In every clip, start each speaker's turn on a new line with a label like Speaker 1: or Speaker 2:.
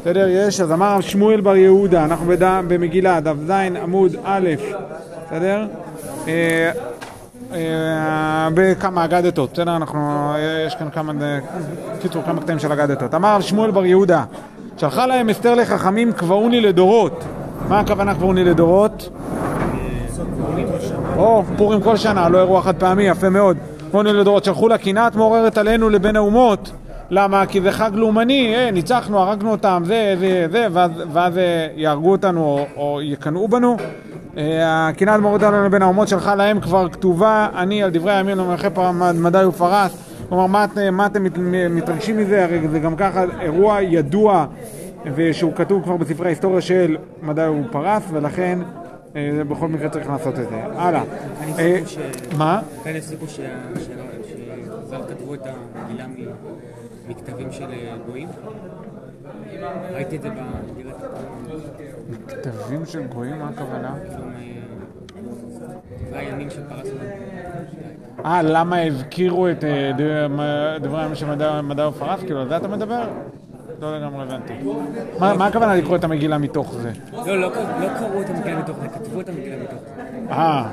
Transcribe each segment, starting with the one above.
Speaker 1: בסדר, יש, אז אמר שמואל בר יהודה, אנחנו בד- במגילה, דף ז עמוד א', בסדר? אה, אה, בכמה אגדתות, בסדר? אנחנו, יש כאן כמה, קיצור, כמה קטעים של אגדתות. אמר שמואל בר יהודה, שלחה להם אסתר לחכמים קבעוני לדורות. מה הכוונה קבעוני לדורות? או, פורים כל שנה, לא אירוע חד פעמי, יפה מאוד. קבעוני לדורות, שלחו לה קנאת מעוררת עלינו לבין האומות. למה? כי זה חג לאומני, אה, ניצחנו, הרגנו אותם, זה, זה, זה, ואז, ואז אה, יהרגו אותנו או, או יקנאו בנו. אה, הקנאת מעוררת עלינו לבין האומות שלחה להם כבר כתובה, אני על דברי הימים למלכי מדי ופרס. כלומר, מה, מה אתם מת- מתרגשים מזה? הרי זה גם ככה אירוע ידוע ושהוא כתוב כבר בספרי ההיסטוריה של מדי ופרס, ולכן אה, בכל מקרה צריך לעשות את זה. הלאה. אה, מה?
Speaker 2: כאן הסיפו שחז"ל כתבו את מ- מכתבים של אה, גויים. ראיתי את זה בדירת
Speaker 1: כתבים של גויים, מה הכוונה?
Speaker 2: דברי הימים של פרס.
Speaker 1: אה, למה הזכירו את אה, דברי הימים של מדע- ופרס? כאילו, על זה אתה מדבר? לא לגמרי הבנתי. מה הכוונה לקרוא את המגילה מתוך זה?
Speaker 2: לא, לא קראו- לא קראו את המגילה מתוך זה, כתבו את המגילה מתוך זה.
Speaker 1: אה,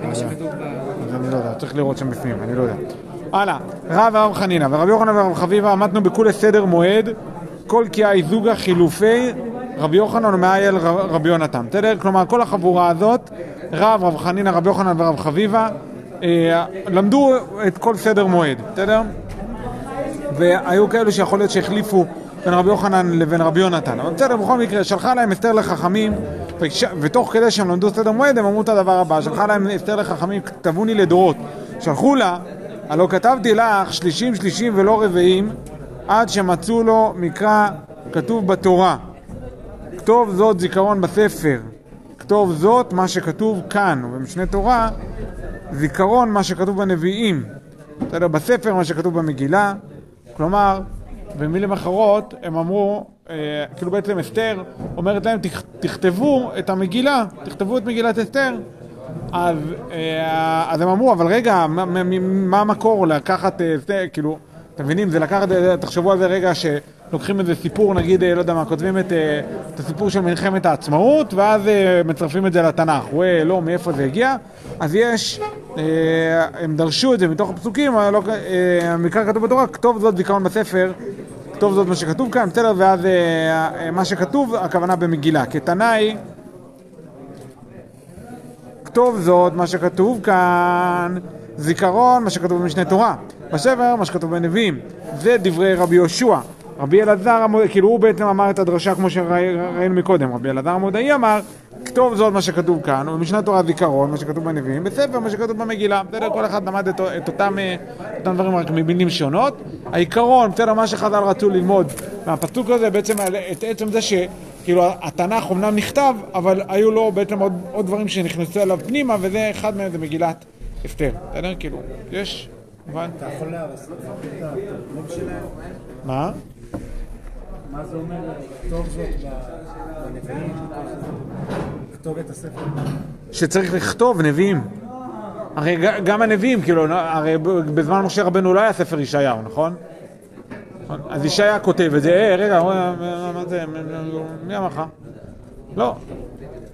Speaker 2: זה מה שכתוב ב...
Speaker 1: אני לא יודע, צריך לראות שם בפנים, אני לא יודע. הלאה, רב הרב חנינא ורב יוחנן ורב חביבה עמדנו בכולי סדר מועד כל כי האיזוגה חילופי רבי יוחנן ומאייל רבי יונתן. בסדר? כלומר, כל החבורה הזאת, רב, רב חנינא, רבי יוחנן ורב חביבה, אה, למדו את כל סדר מועד, בסדר? והיו כאלו שיכול להיות שהחליפו בין רבי יוחנן לבין רבי יונתן. אבל בסדר, בכל מקרה, שלחה להם אסתר לחכמים, ותוך כדי שהם למדו סדר מועד, הם אמרו את הדבר הבא, שלחה להם אסתר לחכמים, כתבוני לדורות. שלחו לה, הלא כתבתי לך שלישים שלישים ולא רבעים, עד שמצאו לו מקרא כתוב בתורה. כתוב זאת זיכרון בספר. כתוב זאת מה שכתוב כאן, ובמשנה תורה, זיכרון מה שכתוב בנביאים. בסדר, בספר מה שכתוב במגילה. כלומר, במילים אחרות, הם אמרו, אה, כאילו בעצם אסתר אומרת להם, "תכ- תכתבו את המגילה, תכתבו את מגילת אסתר. אז, אה, אז הם אמרו, אבל רגע, מה, מה, מה המקור לקחת אה, אסתר, כאילו, אתם מבינים, זה לקחת, אה, תחשבו על זה רגע שלוקחים איזה סיפור, נגיד, לא יודע מה, כותבים את, את הסיפור של מלחמת העצמאות, ואז מצרפים את זה לתנ"ך. וואה, לא, מאיפה זה הגיע? אז יש, הם דרשו את זה מתוך הפסוקים, לא, המקרא כתוב בתורה, כתוב זאת זיכרון בספר, כתוב זאת מה שכתוב כאן, בסדר, ואז מה שכתוב, הכוונה במגילה. כתנאי, כתוב זאת, מה שכתוב כאן, זיכרון, מה שכתוב במשנה תורה. בספר, מה שכתוב בנביאים. זה דברי רבי יהושע. רבי אלעזר, כאילו הוא בעצם אמר את הדרשה כמו שראינו מקודם. רבי אלעזר המודעי אמר, כתוב זאת מה שכתוב כאן, ובמשנה תורה זיכרון, מה שכתוב בנביאים, בספר, מה שכתוב במגילה. בסדר, כל אחד למד את, את אותם, אה, אותם דברים רק ממילים שונות. העיקרון, בסדר, מה שחז"ל רצו ללמוד מהפסוק הזה, בעצם את עצם זה ש... כאילו התנ"ך אומנם נכתב, אבל היו לו בעצם עוד, עוד דברים שנכנסו אליו פנימה, וזה אחד מהם זה מגילת אסתר. בסדר? כאילו, יש, מובן?
Speaker 3: אתה יכול להרוס את התרגום שלהם?
Speaker 1: מה?
Speaker 3: מה זה אומר לכתוב זאת בנביאים? לכתוב את הספר?
Speaker 1: שצריך לכתוב נביאים. הרי גם הנביאים, כאילו, הרי בזמן משה רבנו לא היה ספר ישעיהו, נכון? אז ישעיה כותב את זה, אה, רגע, מה זה, מי אמר לך? לא.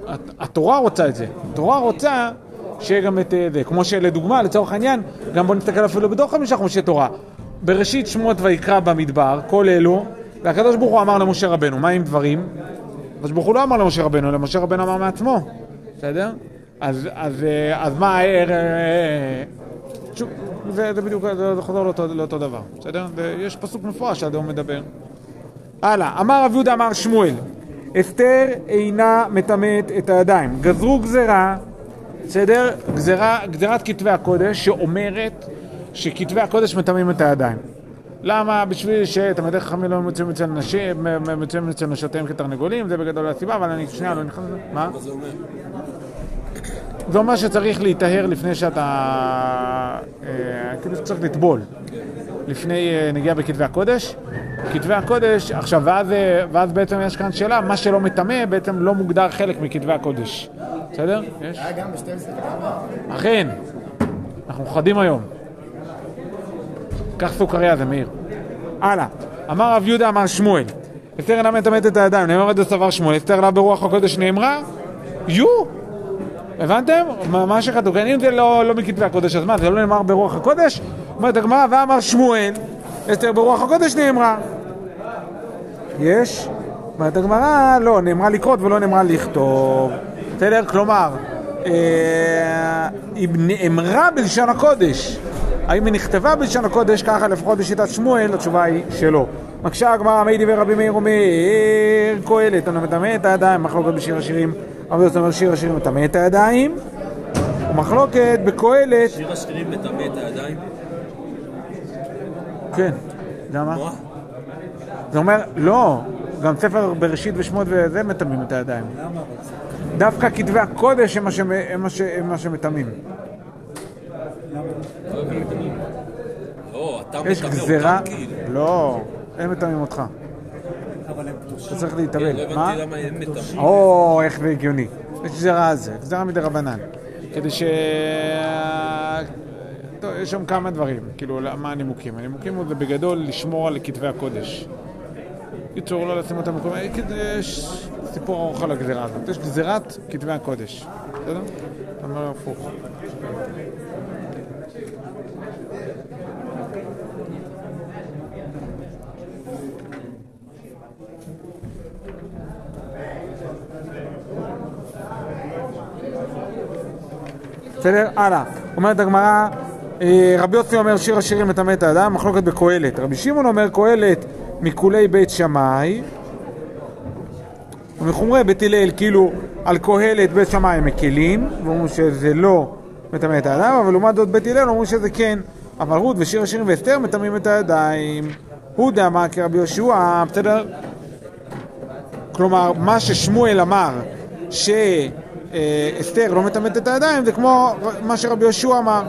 Speaker 1: הת- התורה רוצה את זה. התורה רוצה שיהיה גם את אה, זה. כמו שלדוגמה, לצורך העניין, גם בוא נסתכל אפילו בדוח חמישה חומשי תורה. בראשית שמות ויקרא במדבר, כל אלו, והקדוש ברוך הוא אמר למשה רבנו, מה עם דברים? הקדוש ברוך הוא לא אמר למשה רבנו, אלא משה רבנו אמר מעצמו, בסדר? אז, אז, אה, אז מה, אה, אה, שוב, זה, זה בדיוק, זה חוזר לאותו, לאותו דבר, בסדר? יש פסוק מפורש שהאדום מדבר. הלאה, אמר רב יהודה אמר שמואל, אסתר אינה מטמאת את הידיים. גזרו גזרה, בסדר? גזרה, גזירת כתבי הקודש שאומרת שכתבי הקודש מטמאים את הידיים. למה? בשביל שתלמידי חכמים לא מוצאים אצל נשים, מוצאים אצל נשותיהם כתרנגולים, זה בגדול הסיבה, אבל אני שנייה לא נכנס לזה. מה?
Speaker 4: מה זה אומר?
Speaker 1: זה אומר שצריך להיטהר לפני שאתה... אה, כאילו שצריך לטבול. לפני אה, נגיעה בכתבי הקודש. כתבי הקודש, עכשיו, ואז, אה, ואז בעצם יש כאן שאלה, מה שלא מטמא בעצם לא מוגדר חלק מכתבי הקודש. בסדר? יש?
Speaker 3: היה גם ב-12
Speaker 1: אכן. אנחנו חדים היום. קח סוכריה, זה מאיר. הלאה. אמר רב יהודה אמר שמואל, אסתר אינה מטמאת את הידיים, נאמר עד הסבר שמואל, אסתר לה ברוח הקודש נאמרה, יו. הבנתם? מה שכתוב כאן, אם זה לא, לא מכתבי הקודש, אז מה, זה לא נאמר ברוח הקודש? אומרת הגמרא, ואמר שמואל, אסתר ברוח הקודש נאמרה. יש? אומרת הגמרא, לא, נאמרה לקרות ולא נאמרה לכתוב. בסדר? כלומר, אה, היא נאמרה בלשון הקודש. האם היא נכתבה בלשון הקודש, ככה לפחות בשיטת שמואל, התשובה היא שלא. מקשה הגמרא, מי דיבר רבי מאיר אומר, קהלת, אנו מטמא את הידיים, מחלוקת בשיר השירים, רבי יוסף אומר שיר השירים מטמא את הידיים, ומחלוקת בקהלת,
Speaker 4: שיר השירים מטמא את הידיים?
Speaker 1: כן, למה?
Speaker 4: מה?
Speaker 1: זה אומר, לא, גם ספר בראשית ושמות וזה מטמאים את הידיים.
Speaker 3: למה?
Speaker 1: דווקא כתבי הקודש הם מה שמטמאים.
Speaker 4: לא, אתה
Speaker 1: יש
Speaker 4: מטמא
Speaker 1: גזירה,
Speaker 4: אותם כאילו.
Speaker 1: לא, הם מטמאים אותך.
Speaker 3: אבל הם קדושים.
Speaker 1: אתה צריך
Speaker 4: כן,
Speaker 1: להתאבל.
Speaker 4: לא
Speaker 1: מה? או, איך זה הגיוני. יש גזירה על זה, גזירה מדי רבנן. כדי ש... טוב, יש שם כמה דברים, כאילו, מה הנימוקים? הנימוקים הוא זה בגדול לשמור על כתבי הקודש. קיצור, לא לשים אותם במקום... יש סיפור ארוך על הגזירה הזאת. יש גזירת כתבי הקודש. בסדר? אתה אומר הפוך. בסדר? הלאה. אומרת הגמרא, אה, רבי יוסי אומר שיר השירים מטמא את האדם, מחלוקת בקהלת. רבי שמעון אומר קהלת מכולי בית שמאי, ומחומרי בית הלל, כאילו על קהלת בית שמאי מקלים, ואומרים שזה לא מטמא את האדם, אבל לעומת זאת בית הלל אומרים שזה כן. אבל רות ושיר השירים ואסתר מטמאים את הידיים. הוא דאמר כרבי יהושע, בסדר? כלומר, מה ששמואל אמר, שאסתר לא מטמאת את הידיים, זה כמו מה שרבי יהושע אמר.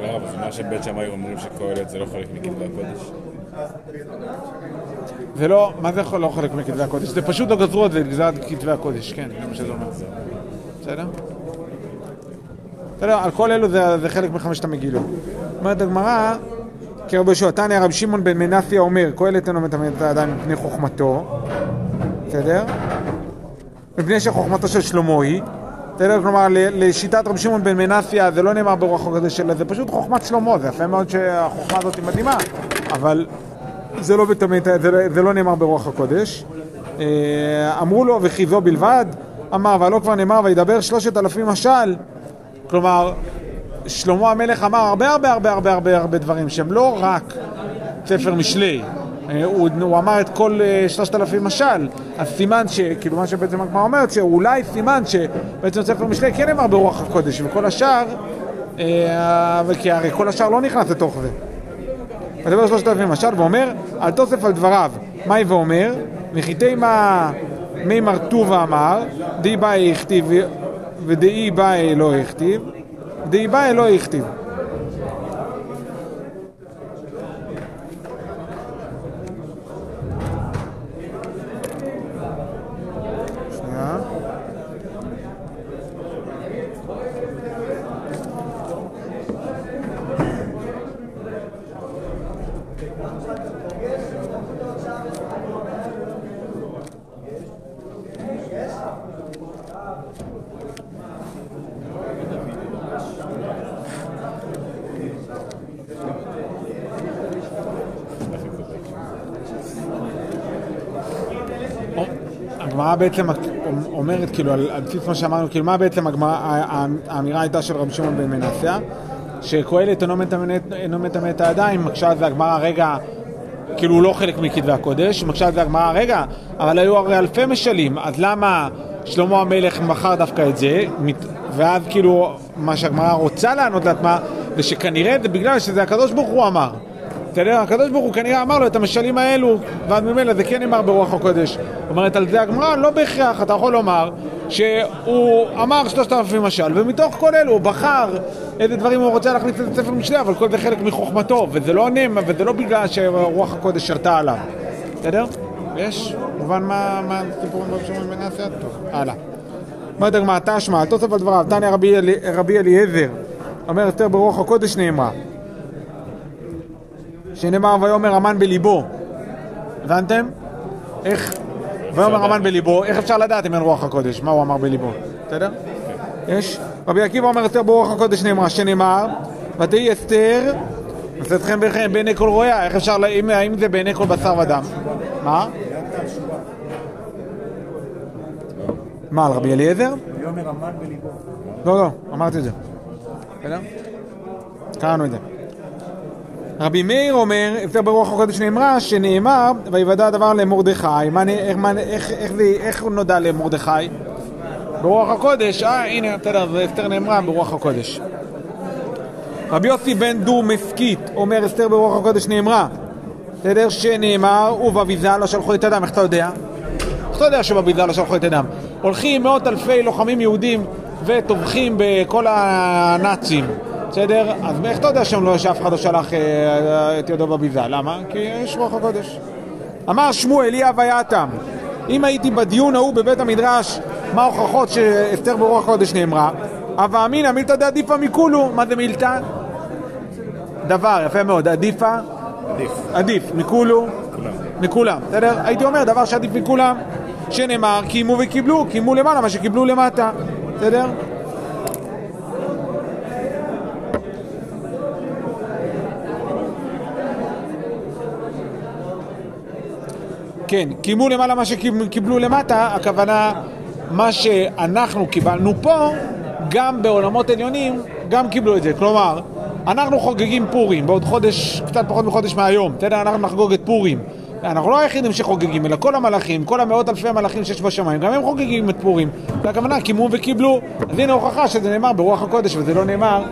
Speaker 5: לא, אבל מה שבית שמאי אומרים שקהלת זה לא חלק מכתבי הקודש.
Speaker 1: זה לא, מה זה לא חלק מכתבי הקודש? זה פשוט לא גזרו את זה לגזרת כתבי הקודש, כן, זה מה שזה אומר. בסדר? בסדר, על כל אלו זה, זה חלק מחמשת המגילות. אומרת הגמרא, כי רבי יהושע, תניא רבי שמעון בן מנסיה אומר, קהלת אינו מטמא את הידיים מפני חוכמתו, בסדר? מפני שחוכמתו של שלמה היא, בסדר? כלומר, לשיטת רבי שמעון בן מנסיה זה לא נאמר ברוח הקודש שלו, זה פשוט חוכמת שלמה, זה יפה מאוד שהחוכמה הזאת היא מדהימה, אבל זה לא, בטמא, זה, לא- זה לא נאמר ברוח הקודש. אה, אמרו לו, וכי זו בלבד? אמר, והלא כבר נאמר, וידבר שלושת אלפים משל. כלומר, שלמה המלך אמר הרבה הרבה הרבה הרבה הרבה דברים שהם לא רק ספר משלי. אה, הוא, הוא אמר את כל אה, שלושת אלפים משל, אז סימן ש... כאילו מה שבעצם הגמרא אומרת, שאולי סימן שבעצם ספר משלי כן נאמר ברוח הקודש, וכל השאר, אה, וכי הרי כל השאר לא נכנס לתוך זה. מדבר שלושת אלפים משל ואומר, על תוסף על דבריו, מאי ואומר, מחיתי מה מי מרטובה אמר, די באי הכתיב ודאי באי לא הכתיב, דאי באי לא הכתיב. שנייה. בעצם אומרת, כאילו, על בסיס מה שאמרנו, כאילו, מה בעצם הגמרא, האמירה הייתה של רבי שמעון בן מנסיה? שקהלת אינו מטמא את הידיים, מקשה על זה הגמרא, רגע, כאילו הוא לא חלק מכתבי הקודש, מקשה על זה הגמרא, רגע, אבל היו הרי אלפי משלים, אז למה שלמה המלך מכר דווקא את זה, ואז כאילו, מה שהגמרא רוצה לענות לעצמה, זה שכנראה זה בגלל שזה הקדוש ברוך הוא אמר. בסדר? הקדוש ברוך הוא כנראה אמר לו את המשלים האלו, ואז ממילא זה כן נאמר ברוח הקודש. זאת אומרת, על זה הגמרא לא בהכרח, אתה יכול לומר שהוא אמר שלושת אלפים משל, ומתוך כל אלו הוא בחר איזה דברים הוא רוצה להכניס לספר משלי, אבל כל זה חלק מחוכמתו, וזה לא נאמר, וזה לא בגלל שרוח הקודש שרתה עליו. בסדר? יש? מובן מה הסיפור עם בן יעשיה? טוב, הלאה. אומרת הגמרא, תשמע, תוסף על דבריו, תניא רבי אלי- רבי אליעזר, אומר אסתר ברוח הקודש נאמרה. שנאמר ויאמר המן בליבו, הבנתם? איך... ויאמר המן בליבו, איך אפשר לדעת אם אין רוח הקודש? מה הוא אמר בליבו? בסדר? יש. רבי עקיבא אומר אסתר ברוח הקודש נאמרה, שנאמר, ותהי אסתר, נושאת חן בעיני- כל רואיה, איך אפשר, אם- האם זה בעיני כל בשר ודם? מה? מה, על רבי אליעזר?
Speaker 3: ויאמר המן בליבו.
Speaker 1: לא, לא, אמרתי את זה. בסדר? קראנו את זה. רבי מאיר אומר, אסתר ברוח הקודש נאמרה, שנאמר, ויוודע הדבר למרדכי. מה, איך, מה, איך, איך, איך נודע למרדכי? ברוח הקודש, אה, הנה, בסדר, זה אסתר נאמרה ברוח הקודש. רבי יוסי בן דור מסקית אומר, אסתר ברוח הקודש נאמרה. בסדר? שנאמר, ובביזה לא שלחו את אדם, איך אתה יודע? איך אתה יודע שבביזה לא שלחו את אדם? הולכים מאות אלפי לוחמים יהודים וטובחים בכל הנאצים, בסדר? אז איך אתה יודע שם לא, שאף אחד לא שלח אה, את ידו בביזה? למה? כי יש רוח הקודש. אמר שמואל, אי הווייתם. אם הייתי בדיון ההוא בבית המדרש, מה ההוכחות שאסתר ברוח הקודש נאמרה? הווה אמינא מילתא דעדיפא מכולו. מה זה מילתא? דבר, יפה מאוד. עדיפא?
Speaker 5: עדיף.
Speaker 1: עדיף. מכולו?
Speaker 5: כולם.
Speaker 1: מכולם, בסדר? הייתי אומר דבר שעדיף מכולם, שנאמר קיימו וקיבלו, קיימו למעלה מה שקיבלו למטה, בסדר? כן, קיימו למעלה מה שקיבלו למטה, הכוונה מה שאנחנו קיבלנו פה, גם בעולמות עליונים, גם קיבלו את זה. כלומר, אנחנו חוגגים פורים בעוד חודש, קצת פחות מחודש מהיום, בסדר? אנחנו נחגוג את פורים. אנחנו לא היחידים שחוגגים, אלא כל המלאכים, כל המאות אלפי המלאכים שיש בשמיים, גם הם חוגגים את פורים. והכוונה, קיימו וקיבלו. אז הנה הוכחה שזה נאמר ברוח הקודש, וזה לא נאמר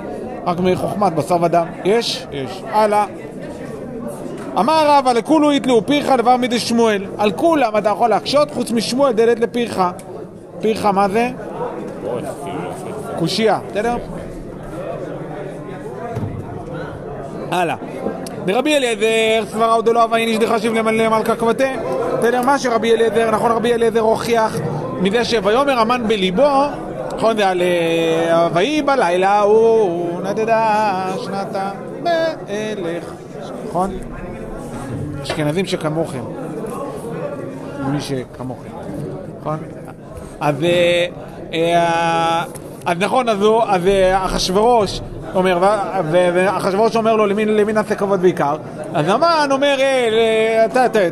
Speaker 1: רק מחוכמת בשר ודם. יש? יש. הלאה. אמר רבא לכולו יתלו פיך דבר מידי שמואל. על כולם אתה יכול להקשות חוץ משמואל דלת לפיך. פיך מה זה? קושייה, בסדר? הלאה. דרבי אליעזר, סברה עוד לא הווה איניש דחשיב למלכה כבתה. בסדר, מה שרבי אליעזר, נכון רבי אליעזר הוכיח מזה שויאמר המן בליבו, נכון זה על אה, ויהי בלילה הוא נדדה שנתה באלך, נכון? אשכנזים שכמוכם, מי שכמוכם, נכון? אז, אה, אה, אז נכון, אז, אז אה, אחשוורוש אומר, ואחשוורוש אומר לו למי, נעשה כבוד ועיקר, אז המן אומר,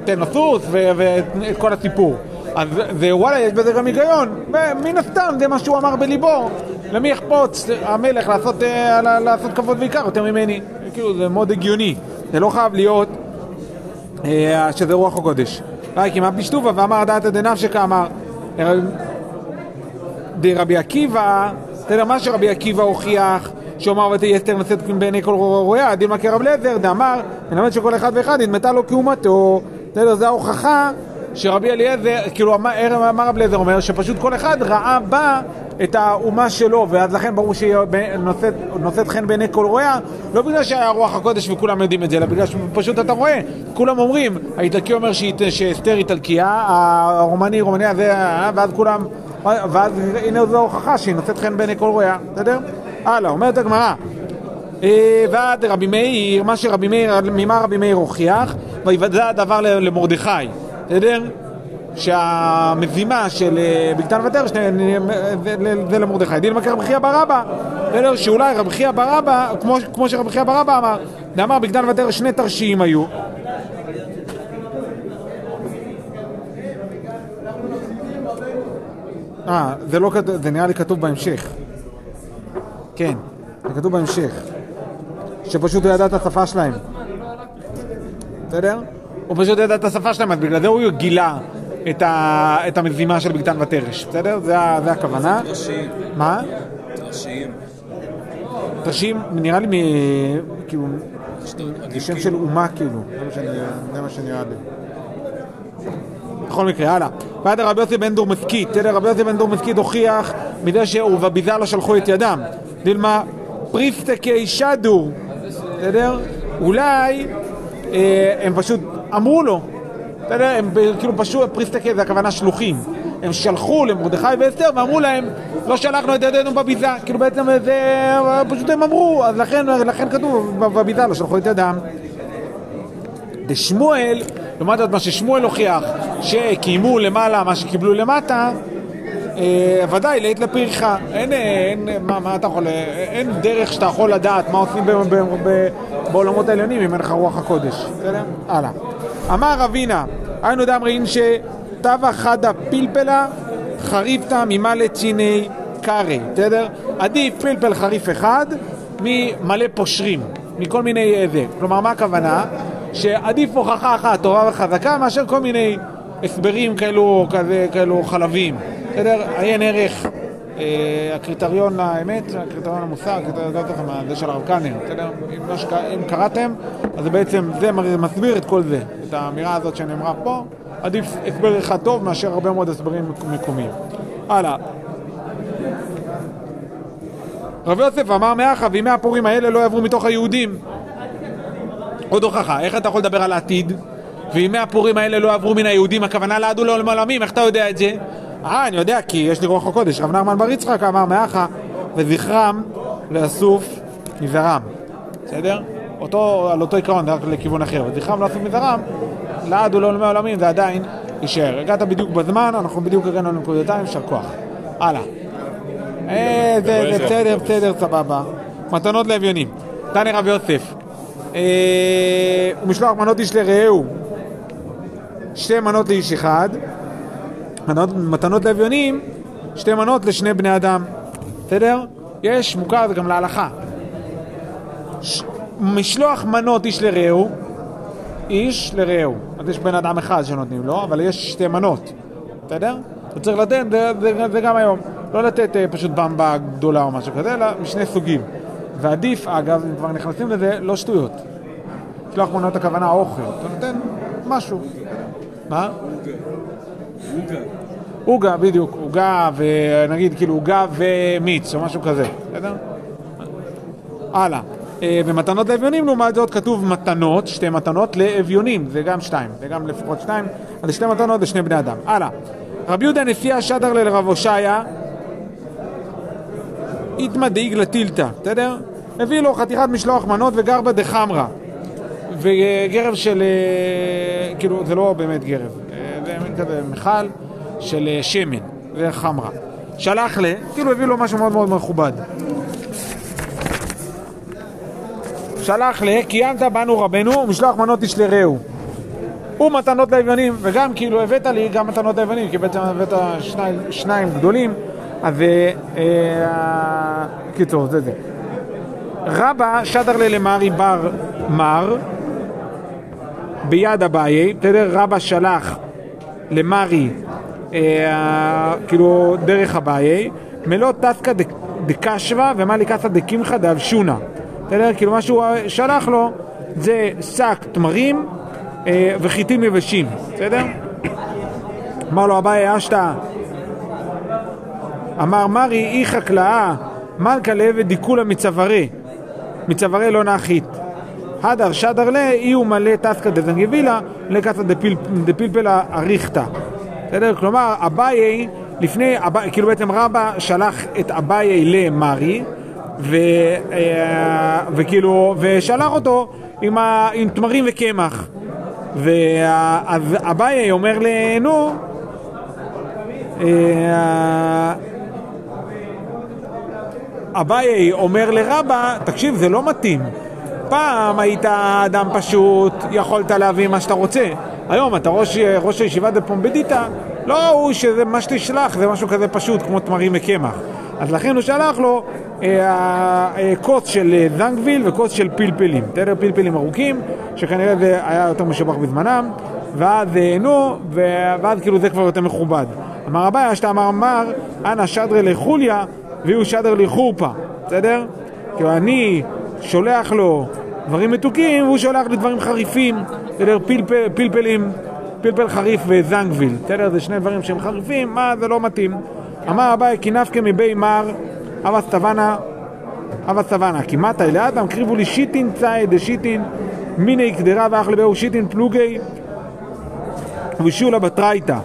Speaker 1: תן לו סוס ואת כל הסיפור. אז וואלה, יש בזה גם היגיון, מן הסתם זה מה שהוא אמר בליבו, למי יחפוץ המלך לעשות, לעשות כבוד ועיקר יותר ממני, כאילו זה מאוד הגיוני, זה לא חייב להיות שזה רוח הקודש. ראי כמעט בשטובה ואמר דעתא דנפשקא אמר אה, דרבי עקיבא, בסדר, מה שרבי עקיבא הוכיח, שאומר ותהי אסתר נשאת בעיני כל רואה, דילמה כרב אליעזר, דאמר, מלמד שכל אחד ואחד נדמתה לו כאומתו, בסדר, זו ההוכחה שרבי אליעזר, כאילו אמר רבי אליעזר אומר שפשוט כל אחד ראה בה את האומה שלו, ואז לכן ברור שהיא נושאת- חן בעיני כל רואה, לא בגלל שהיה רוח הקודש וכולם יודעים את זה, אלא בגלל שפשוט אתה רואה, כולם אומרים, האיטלקי אומר שאסתר איטלקיה, הרומני רומניה זה, אה, ואז כולם, ואז הנה זו ההוכחה שהיא נושאת חן בעיני כל רואה, בסדר? הלאה, אומרת הגמרא. אה, ועד רבי מאיר, מה שרבי מאיר, ממה רבי מאיר הוכיח, ויוודע הדבר למרדכי, בסדר? שהמזימה של אה, בגתן ותר שני- זה- זה למרדכי. דין מכר רבי חייא בר אבא, בסדר? שאולי רבי חייא בר אבא, כמו- כמו שרבי חייא בר אבא אמר, ואמר בגתן ותר שני תרשיעים היו. אה, זה לא כתוב, זה נראה לי כתוב בהמשך. כן, זה כתוב בהמשך. שפשוט הוא ידע את השפה שלהם. בסדר? הוא פשוט ידע את השפה שלהם, אז בגלל זה הוא גילה את, ה, את המזימה של בגתן ותרש. בסדר? זה, זה הכוונה.
Speaker 4: ראשיים,
Speaker 1: מה?
Speaker 4: ראשיים.
Speaker 1: תרשים, נראה לי מ... כאילו, זה שם של אומה כאילו. זה מה שנראה לי. בכל מקרה, הלאה. ועד רבי יוסי בן דור מסקית, בסדר? רבי יוסי בן דור מסקית הוכיח מזה שבביזה לא שלחו את ידם. דילמה פריסטקי שדור, בסדר? אולי הם פשוט אמרו לו, בסדר? הם ב- כאילו פשוט, פריסטקי זה הכוונה שלוחים. הם שלחו למרדכי ואסתר ואמרו להם, לא שלחנו את ידינו בביזה. כאילו בעצם זה, פשוט הם אמרו, אז לכן, לכן כתוב בביזה לא שלחו את ידם. דשמואל, לעומת זאת, מה ששמואל הוכיח, שקיימו למעלה מה שקיבלו למטה, אה, ודאי, לעת לפריחה. אין, אה, אין, מה, מה אתה יכול, אה, אין דרך שאתה יכול לדעת מה עושים בעולמות העליונים אם אין לך רוח הקודש. בסדר? הלאה. אמר רבינה, היינו דאמרין שטבע חדה פלפלה חריפתא ממלא ציני קרעי, בסדר? עדיף פלפל חריף אחד ממלא פושרים, מכל מיני איזה. כלומר, מה הכוונה? שעדיף הוכחה אחת טובה וחזקה מאשר כל מיני הסברים כאלו, כזה, כאלו חלביים. בסדר? עיין ערך אה, הקריטריון לאמת, הקריטריון למוסר, הקריטריון יודע לכם, זה של הרב קלנר, בסדר? לא. אם קראתם, אז בעצם, זה מסביר את כל זה, את האמירה הזאת שנאמרה פה, עדיף הסבר אחד טוב מאשר הרבה מאוד הסברים מקומיים. הלאה. רב יוסף אמר מאחה, וימי הפורים האלה לא יעברו מתוך היהודים. עוד הוכחה, איך אתה יכול לדבר על העתיד? וימי הפורים האלה לא יעברו מן היהודים, הכוונה לעד ולעולם עולמים, איך אתה יודע את זה? אה, אני יודע, כי יש לי רוח הקודש. רב נחמן בר יצחק אמר מאחה, וזכרם לאסוף מזרם. בסדר? אותו, על אותו עיקרון, רק לכיוון אחר. וזכרם לאסוף מזרם, לעד ולעולמי עולמים זה עדיין יישאר. הגעת בדיוק בזמן, אנחנו בדיוק הגענו לנקודתיים, יישר כוח. הלאה. אה, זה, בסדר, בסדר, סבבה. מתנות לאביונים. תני רב יוסף. אה, ומשלוח מנות איש לרעהו. שתי מנות לאיש אחד. מתנות, מתנות לאביונים, שתי מנות לשני בני אדם. בסדר? יש, מוכר זה גם להלכה. ש... משלוח מנות איש לרעהו, איש לרעהו. אז יש בן אדם אחד שנותנים לו, אבל יש שתי מנות. בסדר? אתה צריך לתת, זה, זה, זה גם היום. לא לתת אה, פשוט במבה גדולה או משהו כזה, אלא משני סוגים. ועדיף, אגב, אם כבר נכנסים לזה, לא שטויות. משלוח מנות הכוונה אוכל. אתה נותן משהו. מה? עוגה, בדיוק, עוגה ונגיד כאילו עוגה ומיץ או משהו כזה, בסדר? הלאה. אה, ומתנות לאביונים, לעומת זאת כתוב מתנות, שתי מתנות לאביונים, זה גם שתיים, זה גם לפחות שתיים, אז שתי מתנות לשני בני אדם. הלאה. רבי יהודה נשיא שדר לרב הושעיה, איתמא דאיגלה טילתא, בסדר? הביא לו חתיכת משלוח מנות וגרבא דחמרא. וגרב של, אה, כאילו, זה לא באמת גרב, זה מין כזה מכל של אה, שמן, זה חמרה. שלח ל... כאילו הביא לו משהו מאוד מאוד מכובד. שלח ל... קיימת בנו רבנו, משלוח מנות איש לרעהו. ומתנות לאביונים, וגם כאילו הבאת לי גם מתנות לאביונים, כי בעצם הבאת שניים, שניים גדולים, אז אה, קיצור, זה זה. רבא שדר ללמרי בר מר ביד אביי, בסדר? רבא שלח למרי אה, כאילו דרך אביי, מלוא טסקא דקשווה ומלי קסא דקמחא דאבשונה. בסדר? כאילו מה שהוא שלח לו זה שק תמרים אה, וחיטים יבשים, בסדר? אמר לו אביי אשתא אמר מרי אי חקלאה מלכה לעבד דיקולה מצווארי מצווארי לא נחית הדר שדר לה אי הוא מלא טסקא דזנגבילה לקסא דפלפלה אריכתא בסדר? כלומר, אביי, לפני, אביי, כאילו בעצם רבא שלח את אביי למרי, ו, אה, וכאילו, ושלח אותו עם, ה, עם תמרים וקמח. ואז אביי אומר לנו, אה, אביי אומר לרבא, תקשיב, זה לא מתאים. פעם היית אדם פשוט, יכולת להביא מה שאתה רוצה. היום אתה ראש, ראש הישיבה דה פומבדיטה, לא הוא שזה מה שתשלח, זה משהו כזה פשוט כמו תמרים מקמח. אז לכן הוא שלח לו אה, אה, קוץ של אה, זנגוויל וקוץ של פלפלים. בסדר? פלפלים ארוכים, שכנראה זה היה יותר משובח בזמנם, ואז נו, ואז כאילו זה כבר יותר מכובד. אמר אביי, שאתה אמר אמר, אנא שדרי לחוליה, והוא שדר לחורפה, בסדר? כאילו אני שולח לו דברים מתוקים, והוא שולח לי דברים חריפים, בסדר? פלפל, פלפלים, פלפל חריף וזנגוויל, בסדר? זה שני דברים שהם חריפים, מה זה לא מתאים. אמר אביי, כי נפקא מבי מר, אבא סטבנה, אבא סטבנה, כי מתי לאדם קריבו לי שיטין צאי דשיטין, מיני קדרה ואח לבהו שיטין פלוגי, ושולה בתרייתא.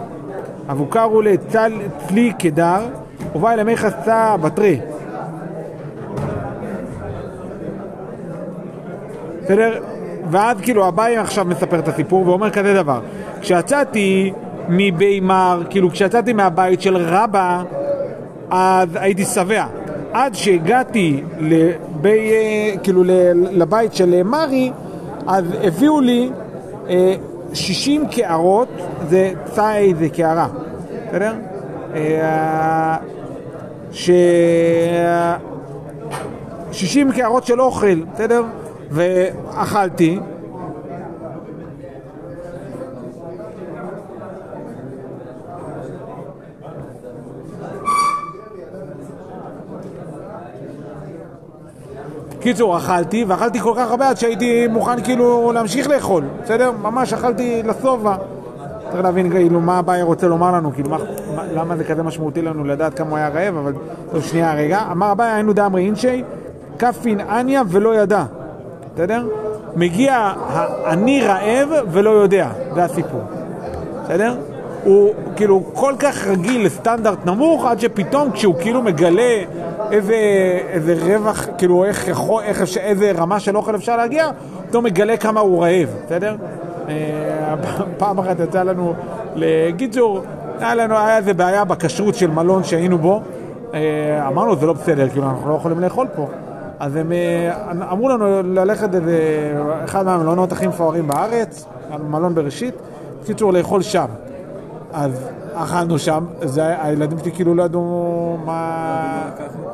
Speaker 1: אבוקרו לצלי קדר, ובא אל ימי חסה בתרי. בסדר? ואז כאילו אביי עכשיו מספר את הסיפור ואומר כזה דבר. כשיצאתי מבימר, כאילו כשיצאתי מהבית של רבא, אז הייתי שבע. עד שהגעתי לבי, כאילו ל- לבית של מרי, אז הביאו לי אה, 60 קערות, זה צאי זה קערה, בסדר? אה, ש... 60 קערות של אוכל, בסדר? ואכלתי. קיצור, אכלתי, ואכלתי כל כך הרבה עד שהייתי מוכן כאילו להמשיך לאכול, בסדר? ממש אכלתי לשובע. צריך להבין כאילו מה אביי רוצה לומר לנו, כאילו מה, מה, למה זה כזה משמעותי לנו לדעת כמה הוא היה רעב, אבל טוב, שנייה רגע. אמר אביי היינו דאמרי אינשי, כפין אניה ולא ידע, בסדר? מגיע אני רעב ולא יודע, זה הסיפור, בסדר? הוא כאילו כל כך רגיל לסטנדרט נמוך עד שפתאום כשהוא כאילו מגלה איזה, איזה רווח, כאילו איך, יכול, איך איזה רמה של אוכל אפשר להגיע, פתאום מגלה כמה הוא רעב, בסדר? אה, פעם אחת יצא לנו, לגיצור, היה לנו, היה איזה בעיה בכשרות של מלון שהיינו בו, אה, אמרנו זה לא בסדר, כאילו אנחנו לא יכולים לאכול פה. אז הם אה, אמרו לנו ללכת לאיזה, אחד מהמלונות הכי מפוארים בארץ, מלון בראשית, בקיצור לאכול שם. אז אכלנו שם, זה, הילדים שלי כאילו לא ידעו מה,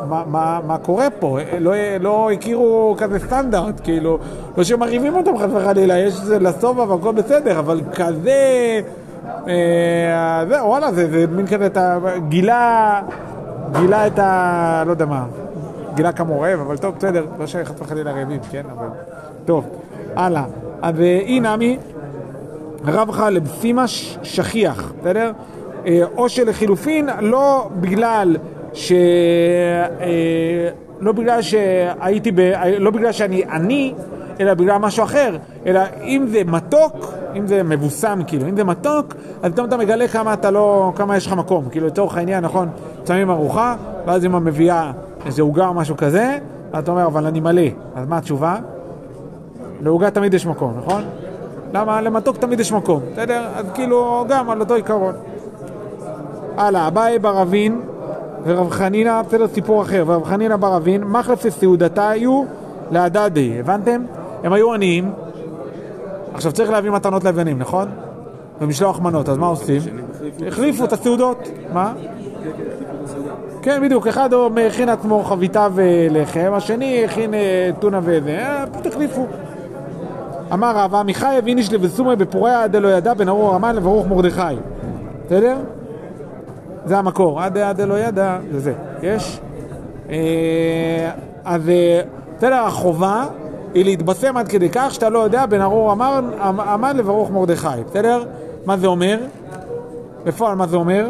Speaker 1: מה, מה, מה קורה פה, לא, לא הכירו כזה סטנדרט, כאילו, לא שמרעיבים אותם חס וחלילה, יש זה לשובע והכל בסדר, אבל כזה, אה, זה, וואלה, זה, זה מין כזה, גילה, גילה את ה... לא יודע מה, גילה כמה רעב, אבל טוב, בסדר, לא שחס וחלילה רעבים, כן, אבל... טוב, הלאה. אז אה, אי נמי, רב לך לבסימה ש- שכיח, בסדר? אה, או שלחילופין, לא בגלל ש... אה, לא בגלל שהייתי ב... לא בגלל שאני עני, אלא בגלל משהו אחר. אלא אם זה מתוק, אם זה מבוסם, כאילו, אם זה מתוק, אז פתאום אתה מגלה כמה אתה לא... כמה יש לך מקום. כאילו, לצורך העניין, נכון, שמים ארוחה, ואז אמא מביאה איזה עוגה או משהו כזה, ואתה אומר, אבל אני מלא. אז מה התשובה? לעוגה תמיד יש מקום, נכון? למה? למתוק תמיד יש מקום, בסדר? אז כאילו, גם על אותו עיקרון. הלאה, אביי ברבין ורב חנינא, בסדר, סיפור אחר, ורב חנינא ברבין, מחלף לסעודתה היו להדדי, הבנתם? הם היו עניים, עכשיו צריך להביא מתנות לבנים, נכון? ומשלוח מנות, אז מה עושים? החליפו את הסעודות, מה? כן, בדיוק, אחד הכין עצמו חביתה ולחם, השני הכין אה, טונה וזה, אה, פשוט החליפו. אמר רבא, עמיחי אבין איש לבסומי בפוריה עד אלא ידע בין ארור המן לברוך מרדכי. בסדר? זה המקור, עד אלא ידע, זה זה. יש? אה, אז בסדר, החובה היא להתבשם עד כדי כך שאתה לא יודע בין ארור המן, המן לברוך מרדכי. בסדר? מה זה אומר? בפועל מה זה אומר?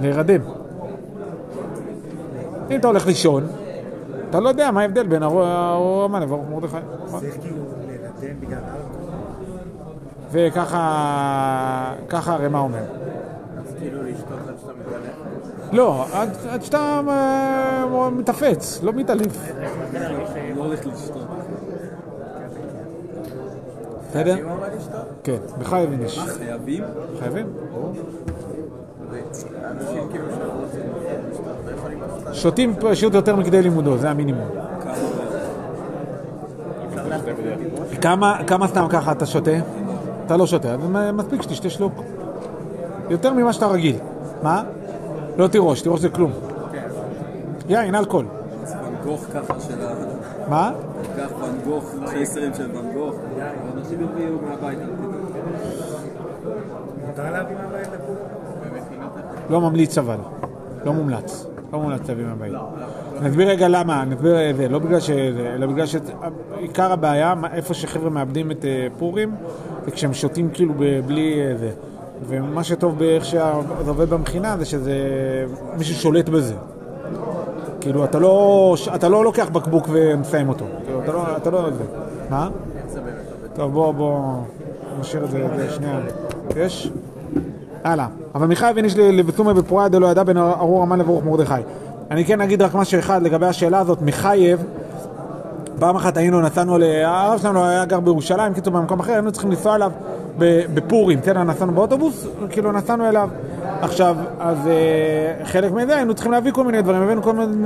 Speaker 1: להירדם. אם אתה הולך לישון, אתה לא יודע מה ההבדל בין המן לברוך מרדכי.
Speaker 3: צריך כאילו להירדם בגלל אלכוהול,
Speaker 1: וככה ככה הרמ"א אומר.
Speaker 3: אז כאילו.
Speaker 1: לא, עד, שאתה אה, מתאפץ, לא מתעליף.
Speaker 4: לא הולך לשתות.
Speaker 1: בסדר? כן, בחייבים יש.
Speaker 4: חייבים?
Speaker 1: חייבים?
Speaker 3: כאילו
Speaker 1: שותים פשוט יותר מכדי לימודו, זה המינימום. כמה, כמה סתם ככה אתה שותה? אתה לא שותה, אז מספיק שתשתה שלוק. יותר ממה שאתה רגיל. מה? לא תירוש, תירוש זה כלום. יין, אלכוהול.
Speaker 4: גוך ככה של ה...
Speaker 1: מה?
Speaker 4: קח ואן גוך, חסרים של ואן גוך. אנשים יביאו מהבית.
Speaker 3: מותר להביא מהבית?
Speaker 1: לא ממליץ אבל. לא מומלץ. לא מומלץ להביא מהבית. נסביר רגע למה, נסביר את זה, לא בגלל ש... אלא בגלל שעיקר הבעיה, איפה שחבר'ה מאבדים את אה, פורים, זה כשהם שותים כאילו בלי אה, זה. ומה שטוב באיך שזה עובד במכינה זה שזה... מישהו שולט בזה. כאילו, אתה לא, אתה לא לוקח בקבוק ומסיים אותו. כאילו, אתה לא... אתה לא זה. מה? טוב, בוא, בוא... נשאיר את זה שנייה. יש? הלאה. אבל מיכאל הבין איש לבתומי בפרויה דלא ידע בין ארור המן לברוך מרדכי. אני כן אגיד רק משהו אחד לגבי השאלה הזאת, מחייב, פעם אחת היינו, נסענו, ל- הרב שלנו היה גר בירושלים, קיצור במקום אחר, היינו צריכים לנסוע אליו בפורים, בסדר, נסענו באוטובוס, כאילו נסענו אליו. עכשיו, אז אה, חלק מזה היינו צריכים להביא כל מיני דברים, הבאנו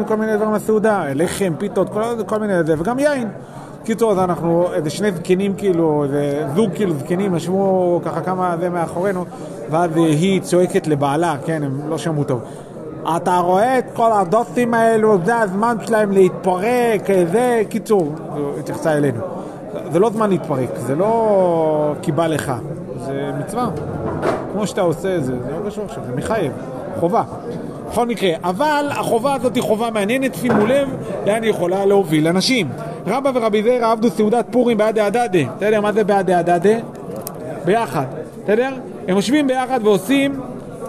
Speaker 1: כל מיני, דברים לסעודה, לחם, פיתות, כל מיני זה, וגם יין. קיצור, אז אנחנו, איזה שני זקנים כאילו, איזה זוג כאילו זקנים, ישבו ככה כמה זה מאחורינו, ואז היא צועקת לבעלה, כן, הם לא שמעו טוב. אתה רואה את כל הדוסים האלו, זה הזמן שלהם להתפרק, זה, קיצור, התייחסה אלינו. זה לא זמן להתפרק, זה לא כי בא לך, זה מצווה. כמו שאתה עושה את זה, זה לא קשור עכשיו, זה מחייב, חובה. בכל מקרה, אבל החובה הזאת היא חובה מעניינת, שימו לב לאן היא יכולה להוביל אנשים. רבא ורבי זרע עבדו סעודת פורים בעד דאדדה. אתה יודע מה זה בעד דאדדה? ביחד, בסדר? הם יושבים ביחד ועושים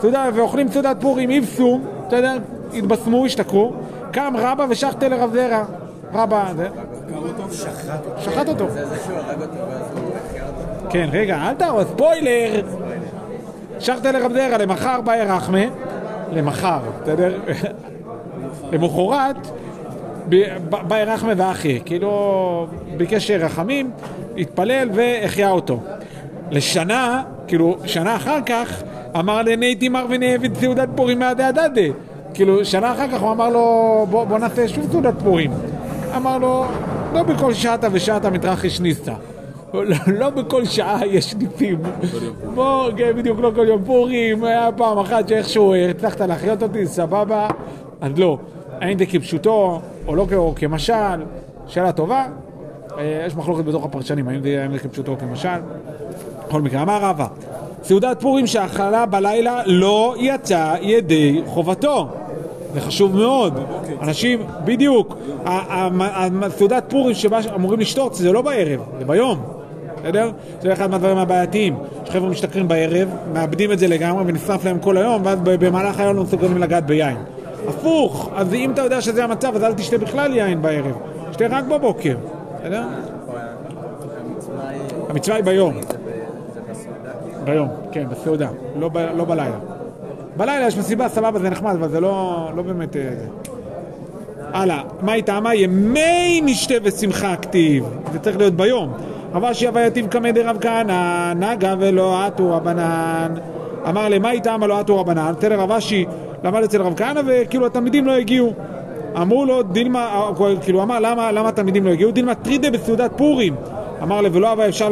Speaker 1: סעודה, ואוכלים סעודת פורים, איבסו, בסדר? התבשמו, השתכרו. קם רבא ושחטה לרב זרע. רבא, זה... שחט אותו. כן, רגע, אל תהרוס, ספוילר! שחטה לרב זרע, למחר באי רחמה, למחר, בסדר? למחרת, ב- באי רחמה ואחי, כאילו ביקש רחמים, התפלל והחיה אותו. לשנה, כאילו, שנה אחר כך, אמר לנייתי מר ונאבד סעודת פורים מהדה הדדה. כאילו, שנה אחר כך הוא אמר לו, בוא, בוא נעשה שוב סעודת פורים. אמר לו, לא בכל שעתה ושעתה מתרחש ניסתא. לא, בכל שעה יש ניסים. בוא, כן, בדיוק לא כל יום פורים, היה פעם אחת שאיכשהו הצלחת להחיות אותי, סבבה, אז לא. האם זה כפשוטו או לא או כמשל, שאלה טובה. אה, יש מחלוקת בתוך הפרשנים, האם זה, כפשוטו או כמשל. בכל מקרה, אמר רבא, סעודת פורים שאכלה בלילה לא יצא ידי חובתו. זה חשוב מאוד. אנשים, בדיוק, סעודת פורים שבה אמורים לשתות זה לא בערב, זה ביום. בסדר? זה אחד מהדברים הבעייתיים. שחבר'ה משתכרים בערב, מאבדים את זה לגמרי ונשרף להם כל היום, ואז במהלך היום לא מסוגלים לגעת ביין. הפוך, אז אם אתה יודע שזה המצב, אז אל תשתה בכלל יין בערב. תשתה רק בבוקר, בסדר? המצווה היא ביום. ביום, כן, בסעודה, לא, לא בלילה. בלילה יש מסיבה, סבבה, זה נחמד, אבל זה לא, לא באמת... אה. הלאה, מה איתה? מה ימי נשתה ושמחה כתיב. זה צריך להיות ביום. רבה שיבה יתיב קמא דרב כהנא, נגה ולא עטו רבנן. אמר למה איתה אמר לא עטו רבנן? בסדר, רב אשי למד אצל רב כהנא וכאילו התלמידים לא הגיעו. אמרו לו, דילמה, כאילו אמר למה, למה התלמידים לא הגיעו? דילמה טרידה בסעודת פורים. אמר לו, ולא אבל אפשר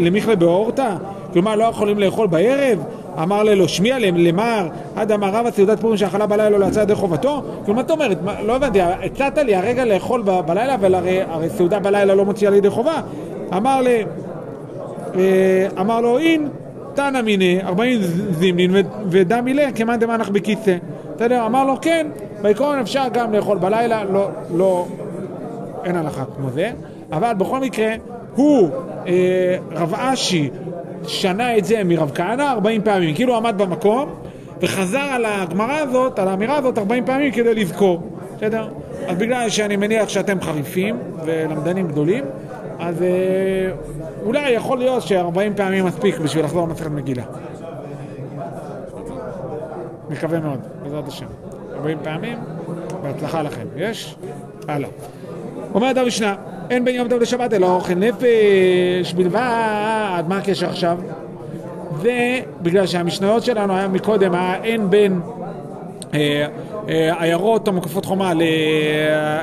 Speaker 1: למיכלה באורתא? כלומר, לא יכולים לאכול בערב? אמר לו, שמיע למר, עד אמר רבא סעודת פורים שאכלה בלילה לא יצא ידי חובתו? כאילו, מה אתה אומרת? לא הבנתי, הצעת לי הרגע לאכול בלילה, אבל הרי סעודה בלילה לא מוציאה לידי חובה. אמר לי, אה, אמר לו, אין, תנא מיניה, 40 זימנין ודם מילא, כמאן דמנח בכיסא. בסדר? אמר לו, כן, בעיקרון אפשר גם לאכול בלילה, לא, לא, אין הלכה כמו זה, אבל בכל מקרה, הוא, אה, רב אשי, שנה את זה מרב כהנא 40 פעמים, כאילו עמד במקום וחזר על הגמרא הזאת, על האמירה הזאת 40 פעמים כדי לזכור, בסדר? אז בגלל שאני מניח שאתם חריפים ולמדנים גדולים, אז אה, אולי יכול להיות ש-40 פעמים מספיק בשביל לחזור למסכת מגילה. מקווה מאוד, בעזרת השם. 40 פעמים, בהצלחה לכם. יש? הלאה. אומרת המשנה, אין בין יום טוב לשבת אלא אוכל נפש בלבד. מה הקשר עכשיו? זה בגלל שהמשניות שלנו היה מקודם, היה אין בין אה, עיירות המוקפות חומה ל... אה,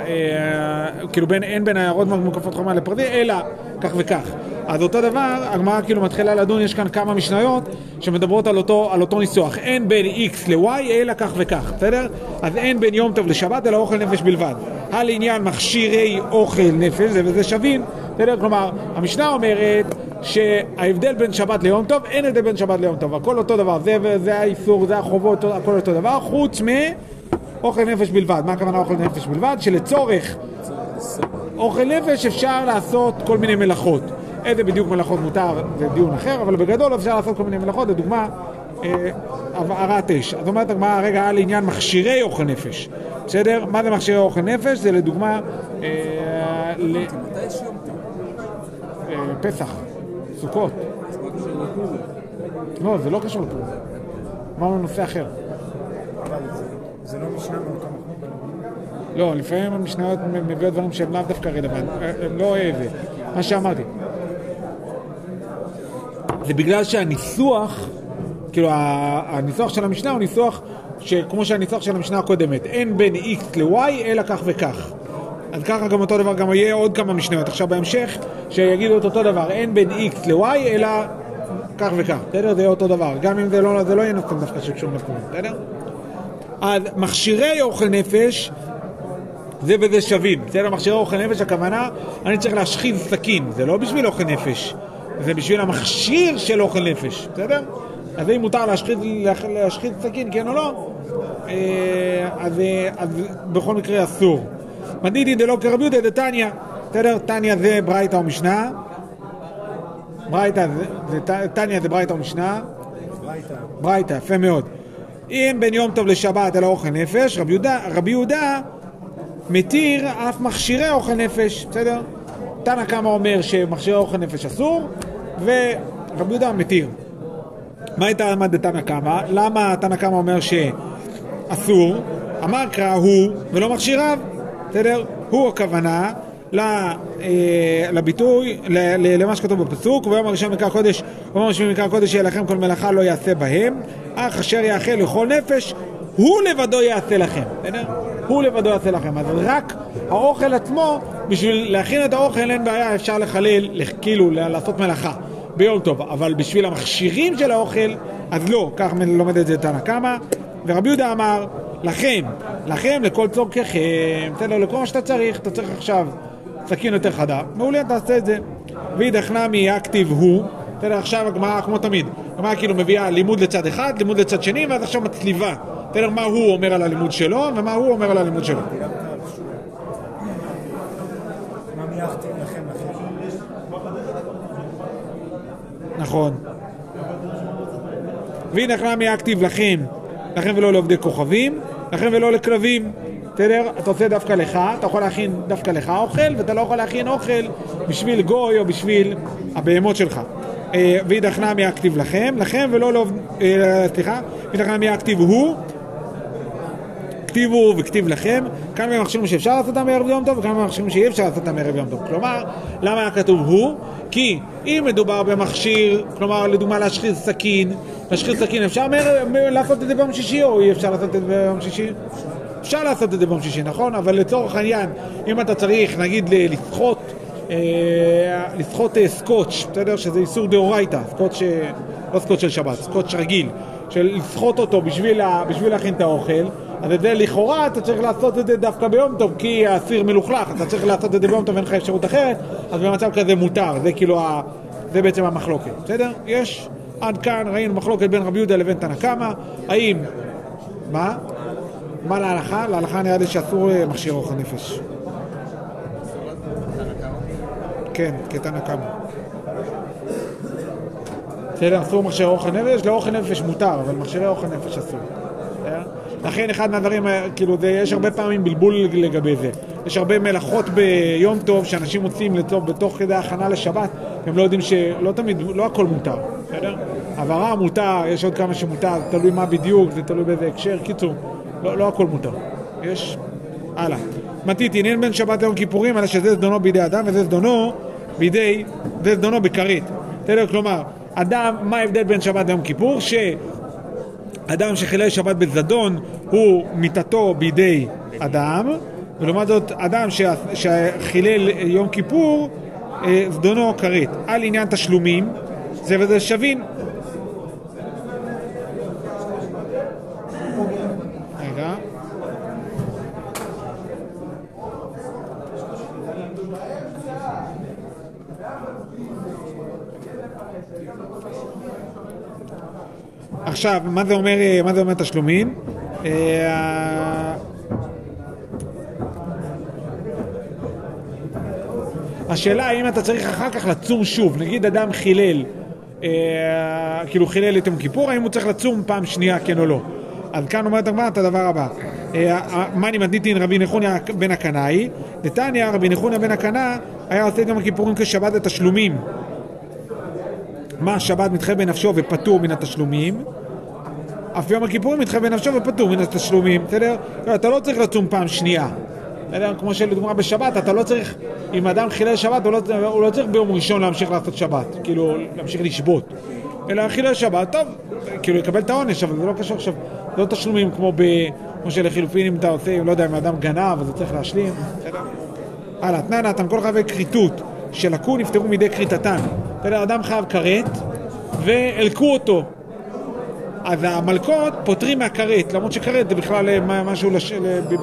Speaker 1: אה, כאילו בין, אין בין עיירות מוקפות חומה לפרטי, אלא כך וכך. אז אותו דבר, הגמרא כאילו מתחילה לדון, יש כאן כמה משניות שמדברות על אותו, על אותו ניסוח. אין בין x ל-y אלא כך וכך, בסדר? אז אין בין יום טוב לשבת אלא אוכל נפש בלבד. על עניין מכשירי אוכל נפש, זה וזה שווים, בסדר? כלומר, המשנה אומרת שההבדל בין שבת ליום טוב, אין הבדל בין שבת ליום טוב, הכל אותו דבר, זה וזה האיסור, זה החובות, הכל אותו דבר, חוץ מאוכל נפש בלבד. מה הכוונה אוכל נפש בלבד? שלצורך אוכל נפש אפשר לעשות כל מיני מלאכות. איזה בדיוק מלאכות מותר זה דיון אחר, אבל בגדול אפשר לעשות כל מיני מלאכות, לדוגמה, אה, הבערת אש. אז אומרת הגמרא, רגע, על עניין מכשירי אוכל נפש. בסדר? מה זה מכשירי אוכל נפש? זה לדוגמה... אה. אה, פסח, סוכות. לא, זה לא קשור לפורים. אמרנו נושא אחר.
Speaker 3: זה- לא משנה במקום אחר.
Speaker 1: לא, לפעמים המשניות מביאות דברים שהם לאו דווקא רלוונטיים, הם לא זה, מה שאמרתי. זה בגלל שהניסוח, כאילו הניסוח של המשנה הוא ניסוח שכמו שהניסוח של המשנה הקודמת, אין בין x ל-y אלא כך וכך. אז ככה גם אותו דבר, גם יהיה עוד כמה משניות עכשיו בהמשך, שיגידו את אותו דבר, אין בין x ל-y אלא כך וכך, בסדר? זה יהיה אותו דבר, גם אם זה לא, זה לא יהיה נושאים דווקא שקשורים לתחומים, בסדר? אז מכשירי אוכל נפש זה וזה שווים, בסדר? מכשירי אוכל נפש, הכוונה, אני צריך להשחיז סכין, זה לא בשביל אוכל נפש, זה בשביל המכשיר של אוכל נפש, בסדר? אז אם מותר להשחיז, להשחיז סכין, כן או לא, אה, אז, אה, אז בכל מקרה אסור. מדידי דלא יהודה דתניא, בסדר? תניא זה ברייתא ומשנה, ברייתא זה, זה, תניא זה ברייתא ומשנה,
Speaker 3: ברייתא.
Speaker 1: ברייתא, יפה מאוד. אם בין יום טוב לשבת אלא אוכל נפש, רבי יהודה, רבי יהודה מתיר אף מכשירי אוכל נפש, בסדר? תנא קמא אומר שמכשירי אוכל נפש אסור, ורבי יהודה מתיר. מה הייתה עמד דתנא קמא? למה תנא קמא אומר שאסור? אמר קרא הוא ולא מכשיריו, בסדר? הוא הכוונה לביטוי, ל- ל- למה שכתוב בפסוק, ויום הראשון מקרא קודש, ויום הראשון מקרא קודש יהיה לכם כל מלאכה לא יעשה בהם, אך אשר יאכל לכל נפש, הוא לבדו יעשה לכם, בסדר? הוא לבדו יעשה לכם. אז רק האוכל עצמו, בשביל להכין את האוכל אין בעיה, אפשר לחלל, לח- כאילו לעשות מלאכה ביום טוב, אבל בשביל המכשירים של האוכל, אז לא, כך לומד את זה תנא קמא. ורבי יהודה אמר, לכם, לכם לכל צורככם, בסדר, לכל מה שאתה צריך, אתה צריך עכשיו סכין יותר חדה, מעולה, תעשה את זה. ואידך נמי אקטיב הוא, בסדר, עכשיו הגמרא כמו תמיד, הגמרא כאילו מביאה לימוד לצד אחד, לימוד לצד שני, ואז עכשיו מצליבה, בסדר, מה הוא אומר על הלימוד שלו, ומה הוא אומר על הלימוד שלו. נכון. והנה נמי אקטיב לכם, לכם ולא לעובדי כוכבים, לכם ולא לכלבים. בסדר? אתה עושה דווקא לך, אתה יכול להכין דווקא לך אוכל, ואתה לא יכול להכין אוכל בשביל גוי או בשביל הבהמות שלך. אה, ואידך נמי אקטיב לכם, לכם ולא. אה, סליחה, ואידך נמי אקטיב הוא, כתיבו וכתיב לכם, כאן הם מכשירים שאפשר אותם בערב יום טוב וכאן הם מכשירים שאי אפשר לעשות אותם בערב יום טוב. כלומר, למה היה כתוב הוא? כי אם מדובר במכשיר, כלומר לדוגמה להשחיז סכין, להשחיז סכין אפשר לעשות את זה ביום שישי או אי אפשר לעשות את זה ביום שישי? אפשר לעשות את זה ביום שישי, נכון? אבל לצורך העניין, אם אתה צריך נגיד לסחוט אה, לסחוט אה, סקוץ', בסדר? שזה איסור דאורייתא, סקוץ', אה, לא סקוץ' של שבת, סקוץ' רגיל, של לסחוט אותו בשביל, ה- בשביל להכין את האוכל, אז את זה לכאורה אתה צריך לעשות את זה דווקא ביום טוב, כי האסיר מלוכלך, אתה צריך לעשות את זה ביום טוב, אין לך אפשרות אחרת, אז במצב כזה מותר, זה כאילו, ה... זה בעצם המחלוקת, בסדר? יש, עד כאן ראינו מחלוקת בין רבי יהודה לבין תנא קמא, האם, מה? מה להלכה? להלכה נראה לי שאסור אה, מכשיר אוכל נפש. כן, כתנא קמא. בסדר, אסור מכשירי אוכל נפש, לאוכל נפש מותר, אבל מכשירי אוכל נפש אסור. בסדר? לכן אחד מהדברים, אה, כאילו, זה, יש הרבה פעמים בלבול לגבי זה. יש הרבה מלאכות ביום טוב שאנשים מוצאים לטוב בתוך כדי הכנה לשבת, הם לא יודעים שלא תמיד, לא הכל מותר, בסדר? הבהרה מותר, יש עוד כמה שמותר, תלוי מה בדיוק, זה תלוי באיזה הקשר, קיצור, לא, לא הכל מותר. יש... הלאה. מתית, עניין בין שבת ליום כיפורים, אלא שזה זדונו בידי אדם וזה זדונו בידי, זה זדונו בכרית. כלומר, אדם, מה ההבדל בין שבת ליום כיפור? שאדם שחילל שבת בזדון הוא מיתתו בידי אדם, ולעומת זאת אדם שחילל יום כיפור, אה, זדונו כרית. על עניין תשלומים, זה וזה שווים. רגע. עכשיו, מה זה אומר, מה זה אומר תשלומים? אה, השאלה האם אתה צריך אחר כך לצום שוב, נגיד אדם חילל, אה, כאילו חילל את יום כיפור, האם הוא צריך לצום פעם שנייה, כן או לא? אז כאן אומרת הגמרא את הדבר הבא: אה, מאני מתניתין רבי נחוניה בן הקנאי, דתניא רבי נחוניה בן הקנא היה עושה את יום הכיפורים כשבת לתשלומים. מה שבת מתחייב בנפשו ופטור מן התשלומים, אף יום הכיפורים מתחייב בנפשו ופטור מן התשלומים, בסדר? אתה לא צריך לצום פעם שנייה, בסדר? כמו שלדוגמה בשבת, אתה לא צריך, אם אדם חילל שבת, הוא לא, הוא לא צריך ביום ראשון להמשיך לעשות שבת, כאילו, להמשיך לשבות. אלא חילל שבת, טוב, כאילו יקבל את העונש, אבל זה לא קשור עכשיו, זה לא תשלומים כמו ב... כמו שלחילופין אם אתה עושה, לא יודע, אם אדם גנב, אז הוא צריך להשלים? הלאה, תנא נתן, כל חייבי כריתות שלקו נפטרו מידי כריתתן. בסדר, אדם חייב כרת, והלקו אותו. אז המלקות פוטרים מהכרת, למרות שכרת זה בכלל אה, משהו לש...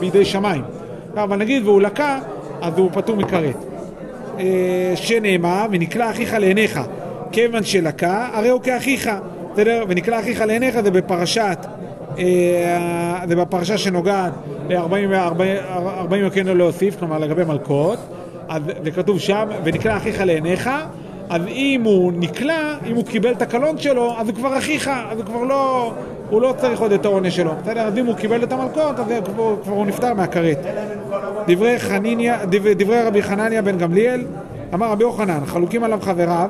Speaker 1: בידי שמיים. אבל נגיד והוא לקה, אז הוא פטור מכרת. אה, שנאמר, ונקלע אחיך לעיניך, כיוון שלקה, הרי הוא כאחיך. בסדר? ונקלע אחיך לעיניך זה בפרשת, אה, זה בפרשה שנוגעת ל-40 יוקן לא להוסיף, כלומר לגבי מלכות, אז זה כתוב שם, ונקלע אחיך לעיניך, אז אם הוא נקלע, אם הוא קיבל את הקלון שלו, אז הוא כבר אחיך, אז הוא כבר לא, הוא לא צריך עוד את העונש שלו. בסדר? אז אם הוא קיבל את המלכות, אז כבר, כבר הוא נפטר מהכרת. דברי, חניניה, דברי, דברי רבי חנניה בן גמליאל, אמר רבי יוחנן, חלוקים עליו חבריו,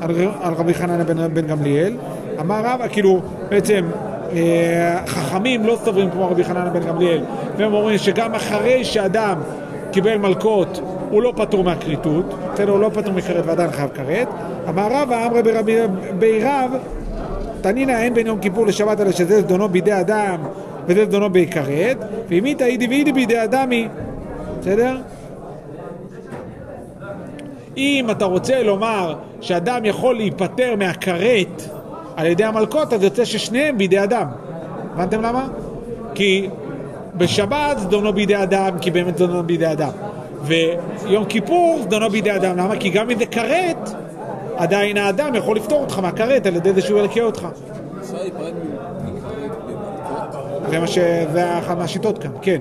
Speaker 1: על, על רבי חנניה בן, בן גמליאל, אמר רב, כאילו בעצם אה, חכמים לא סוברים כמו רבי חנניה בן גמליאל, והם אומרים שגם אחרי שאדם קיבל מלכות, הוא לא פטור מהכריתות, בסדר, הוא לא פטור מכרת ועדיין חייב כרת. אמר רבא, אמרי ברבי בי רב, תנינא אין בין יום כיפור לשבת אלא שזה זדונו בידי אדם וזה זדונו בכרת, איתא אידי ואידי בידי אדמי, בסדר? אם אתה רוצה לומר שאדם יכול להיפטר מהכרת על ידי המלכות, אז יוצא ששניהם בידי אדם. הבנתם למה? כי בשבת זדונו בידי אדם, כי באמת זדונו בידי אדם. ויום כיפור זדונו בידי אדם. למה? כי גם אם זה כרת, עדיין האדם יכול לפתור אותך מהכרת על ידי זה שהוא ילקה אותך. זה מה ש... זה אחת מהשיטות כאן, כן.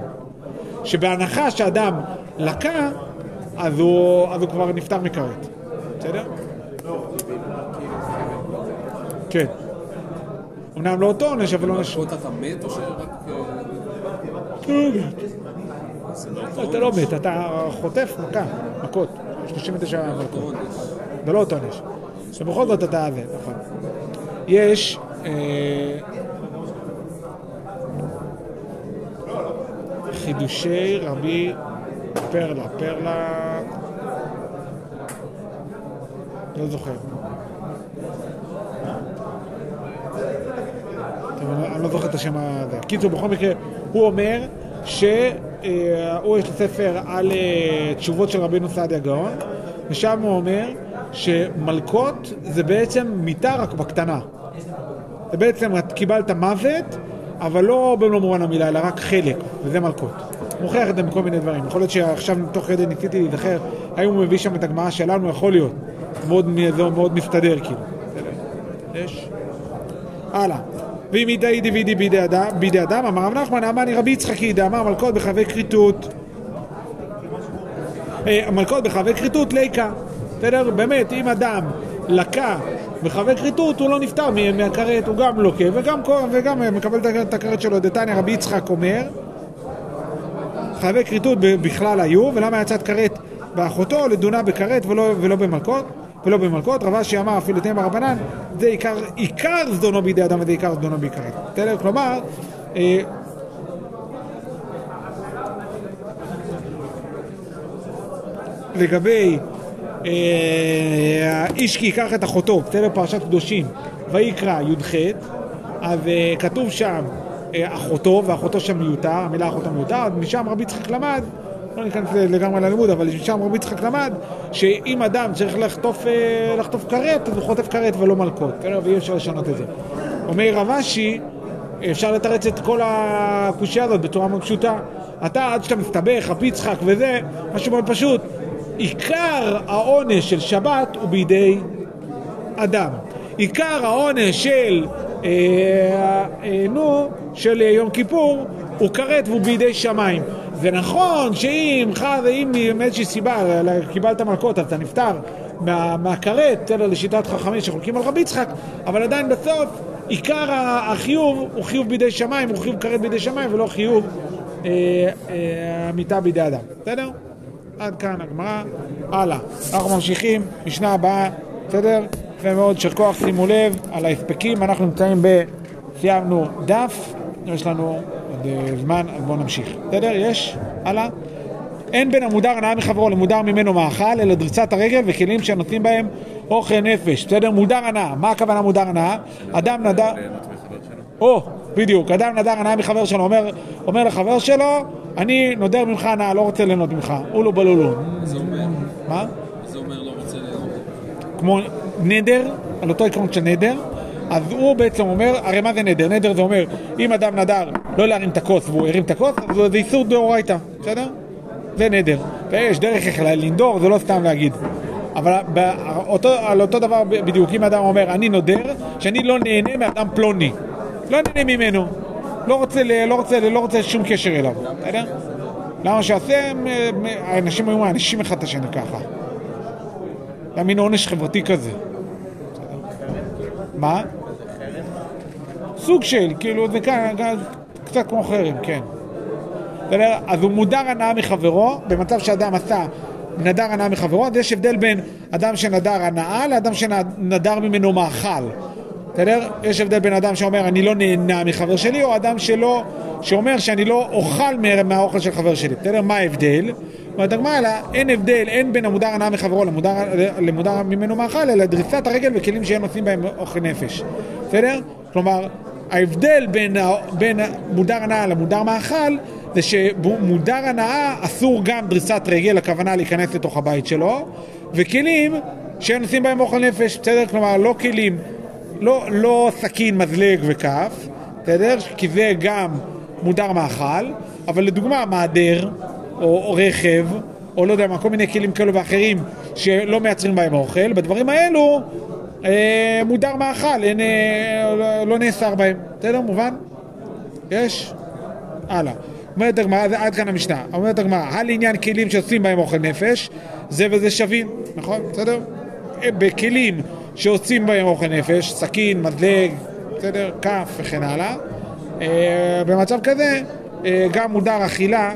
Speaker 1: שבהנחה שאדם לקה, אז הוא, אז הוא כבר נפטר מכרת. בסדר? כן. אמנם לא אותו עונש, אבל עונש...
Speaker 4: במלכות אתה מת או שרק... אה, זה לא אותו
Speaker 1: אתה לא מת, אתה חוטף מכה, מכות. 39 מכות. זה לא אותו עונש. שבכל זאת אתה זה, נכון. יש... אה, חידושי רבי פרלה. פרלה... לא זוכר. טוב, אני- לא זוכר את השם הזה. קיצור, בכל מקרה, הוא אומר שהוא יש לו ספר על אה, תשובות של רבינו סעדיה גאון, ושם הוא אומר שמלקות זה בעצם מיתה רק בקטנה. זה בעצם את קיבלת מוות, אבל לא במלוא מובן המילה, אלא רק חלק, וזה מלכות. הוא מוכיח את זה מכל מיני דברים. יכול להיות שעכשיו תוך כדי ניסיתי להיזכר, האם הוא מביא שם את הגמרא שלנו, יכול להיות. מאוד, זה מאוד מסתדר כאילו. יש? הלאה. ואם אידי ואידי בידי אדם, בידי אדם, אמר רב נחמן, אמני רבי יצחקי, דאמר מלכות בחבי כריתות. אה, מלכות בחבי כריתות ליקה. בסדר? באמת, אם אדם לקה בחבי כריתות, הוא לא נפטר מה- מהכרת, הוא גם לוקה וגם, וגם אה, מקבל את הכ- את הכרת שלו. דתניא רבי יצחק אומר, חייבי כריתות בכלל היו, ולמה יצאת כרת באחותו לדונה בכרת ולא, ולא במלכות? ולא במלכות, רב אשי אמר אפילו תימא רבנן, זה עיקר, עיקר זדונו בידי אדם וזה עיקר זדונו בכרת. בסדר? כלומר, אה, לגבי אה, האיש כי ייקח את אחותו, בסדר? פרשת קדושים, ויקרא י"ח, אז אה, כתוב שם אחותו, ואחותו שם מיותר, המילה אחותו מיותר, משם רבי יצחק למד, לא ניכנס לגמרי ללימוד, אבל משם רבי יצחק למד, שאם אדם צריך לחטוף, אה, לחטוף כרת, אז הוא חוטף כרת ולא בסדר? ואי אפשר לשנות את זה. אומר רב אשי, אפשר לתרץ את כל הקושייה הזאת בצורה מאוד פשוטה. אתה, עד שאתה מסתבך, רבי יצחק וזה, משהו מאוד פשוט. עיקר העונש של שבת הוא בידי אדם. עיקר העונש של, אה, אה, נו, של יום כיפור הוא כרת והוא בידי שמיים. זה נכון שאם חד, אם מאיזושהי סיבה קיבלת מלכות אז אתה נפטר מה- מהכרת, בסדר, לשיטת חכמים שחולקים על רבי יצחק, אבל עדיין בסוף עיקר החיוב הוא חיוב בידי שמיים, הוא חיוב כרת בידי שמיים ולא חיוב אה, אה, מיתה בידי אדם. בסדר? עד כאן הגמרא, הלאה. אנחנו ממשיכים, משנה הבאה, בסדר? יפה מאוד, יישר כוח, שימו לב על ההספקים, אנחנו נמצאים ב... סיימנו דף, יש לנו עוד אה, זמן, אז בואו נמשיך. בסדר? יש? הלאה? אין בין המודר הנאה מחברו למודר ממנו מאכל, אלא דריסת הרגל וכלים שנותנים בהם אוכל נפש. בסדר? מודר הנאה. מה הכוונה מודר הנאה? אדם נדר...
Speaker 5: שלו.
Speaker 1: או, בדיוק, אדם נדר הנאה מחבר שלו, אומר, אומר לחבר שלו, אני נודר ממך הנאה, לא רוצה ליהנות ממך. אולו בלולו.
Speaker 4: זה אומר,
Speaker 1: מה?
Speaker 4: זה אומר לא רוצה ליהנות.
Speaker 1: כמו נדר, על אותו עקרון של נדר, אז הוא בעצם אומר, הרי מה זה נדר? נדר זה אומר, אם אדם נדר לא להרים את הכוס והוא הרים את הכוס, אז זה איסור דאורייתא, בסדר? זה נדר. ויש דרך איך לנדור, זה לא סתם להגיד. אבל באותו, על אותו דבר בדיוק, אם אדם אומר, אני נודר, שאני לא נהנה מאדם פלוני. לא נהנה ממנו. לא רוצה, לא רוצה, לא רוצה שום קשר אליו, בסדר? למה שעשה, הם, האנשים היו מענישים אחד את השני ככה. זה מין עונש חברתי כזה. מה? סוג של, כאילו, זה כאן, קצת כמו חרם, כן. אז הוא מודר הנאה מחברו, במצב שאדם עשה נדר הנאה מחברו, אז יש הבדל בין אדם שנדר הנאה לאדם שנדר ממנו מאכל. בסדר? יש הבדל בין אדם שאומר אני לא נהנה מחבר שלי, או אדם שלא, שאומר שאני לא אוכל מה- מהאוכל של חבר שלי. בסדר? מה ההבדל? אומרת הגמרא, אין הבדל, אין בין המודר הנאה מחברו למודר, למודר ממנו מאכל, אלא דריסת הרגל וכלים שהם נושאים בהם אוכל נפש. בסדר? כלומר, ההבדל בין, בין מודר הנאה למודר מאכל זה שמודר הנאה אסור גם דריסת רגל, הכוונה להיכנס לתוך הבית שלו, וכלים שהם נושאים בהם אוכל נפש, בסדר? כלומר, לא כלים, לא, לא סכין, מזלג וכף, בסדר? כי זה גם מודר מאכל, אבל לדוגמה, מעדר, או, או רכב, או לא יודע מה, כל מיני כלים כאלו ואחרים שלא מייצרים בהם אוכל, בדברים האלו אה, מודר מאכל, אין, אה, לא, לא נאסר בהם. בסדר? מובן? יש? הלאה. אומרת הגמרא, עד כאן המשנה. אומרת הגמרא, הלעניין כלים שעושים בהם אוכל נפש, זה וזה שווים, נכון? בסדר? אה, בכלים שעושים בהם אוכל נפש, סכין, מדלג, בסדר? כף וכן הלאה. אה, במצב כזה, אה, גם מודר אכילה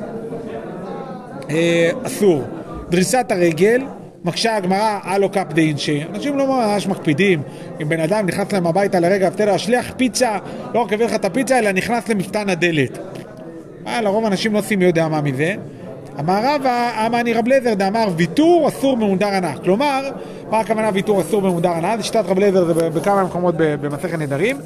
Speaker 1: אה, אסור. דריסת הרגל, מקשה הגמרא, הלו קפ דאינשי. אנשים לא ממש מקפידים. אם בן אדם נכנס להם הביתה לרגע, בסדר, השליח פיצה, לא רק הביא לך את הפיצה, אלא נכנס למפתן הדלת. אה, לרוב אנשים לא עושים מי יודע מה מזה. אמר רבא, אמני רב לזר דאמר ויתור אסור במודר הנאה. כלומר, מה הכוונה ויתור אסור הנאה? זה שיטת רב לזר, זה בכמה מקומות במסכת נדרים,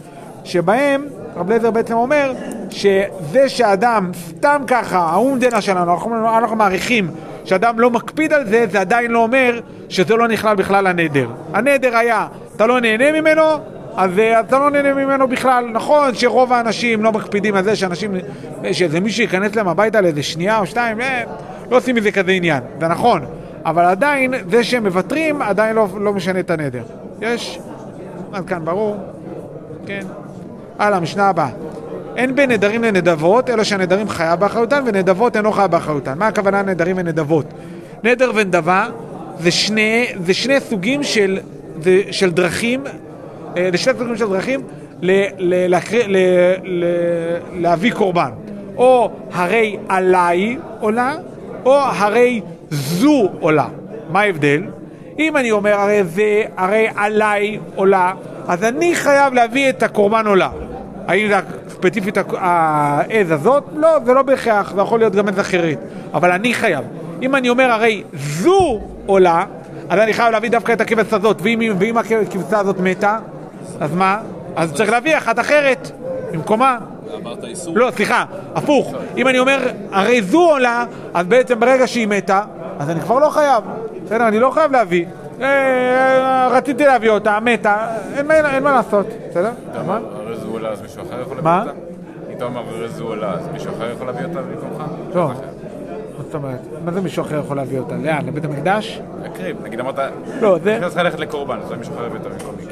Speaker 1: שבהם רב לזר בעצם אומר שזה שאדם סתם ככה, האומדנה שלנו, אנחנו, אנחנו מעריכים שאדם לא מקפיד על זה, זה עדיין לא אומר שזה לא נכלל בכלל הנדר. הנדר היה, אתה לא נהנה ממנו, אז אה, אתה לא נהנה ממנו בכלל. נכון שרוב האנשים לא מקפידים על זה שאנשים, שאיזה מישהו ייכנס להם הביתה לאיזה שנייה או שתיים, אה, לא עושים מזה כזה עניין, זה נכון. אבל עדיין, זה שהם מוותרים, עדיין לא, לא משנה את הנדר. יש? עד כאן ברור? כן. הלאה, משנה הבאה. אין בין נדרים לנדבות, אלא שהנדרים חיה באחריותן ונדבות אינו חיה באחריותן. מה הכוונה נדרים ונדבות? נדר ונדבה זה שני, זה שני סוגים של, זה, של דרכים, אה, זה שני סוגים של דרכים ל, ל, להקריא- ל, ל, להביא קורבן. או הרי עליי עולה, או הרי זו עולה. מה ההבדל? אם אני אומר הרי זה, הרי עליי עולה, אז אני חייב להביא את הקורבן עולה. האם זה ספציפית העז הזאת? לא, זה לא בהכרח, זה יכול להיות גם עז אחרת. אבל אני חייב. אם אני אומר הרי זו עולה, אז אני חייב להביא דווקא את הכבש הזאת, ואם, ואם הכבשה הזאת מתה, אז מה? אז צריך להביא אחת אחרת במקומה. לא, סליחה, הפוך. אם אני אומר, הרי זו עולה, אז בעצם ברגע שהיא מתה, אז אני כבר לא חייב. בסדר, אני לא חייב להביא. אה, רציתי להביא אותה, מתה, אין מה- אין מה לעשות. בסדר?
Speaker 5: הרי זו עולה, אז מישהו אחר יכול
Speaker 1: מה?
Speaker 5: להביא אותה? אם אתה אומר, הרי זו עולה, אז מישהו אחר יכול להביא אותה במקומך?
Speaker 1: לא. מה זאת אומרת? מה זה מישהו אחר יכול להביא אותה? לאן? לבית המקדש?
Speaker 5: להקריב, נגיד אמרת,
Speaker 1: לא, זה...
Speaker 5: אני צריך ללכת לקורבן, אז מישהו אחר יביא אותה במקומי,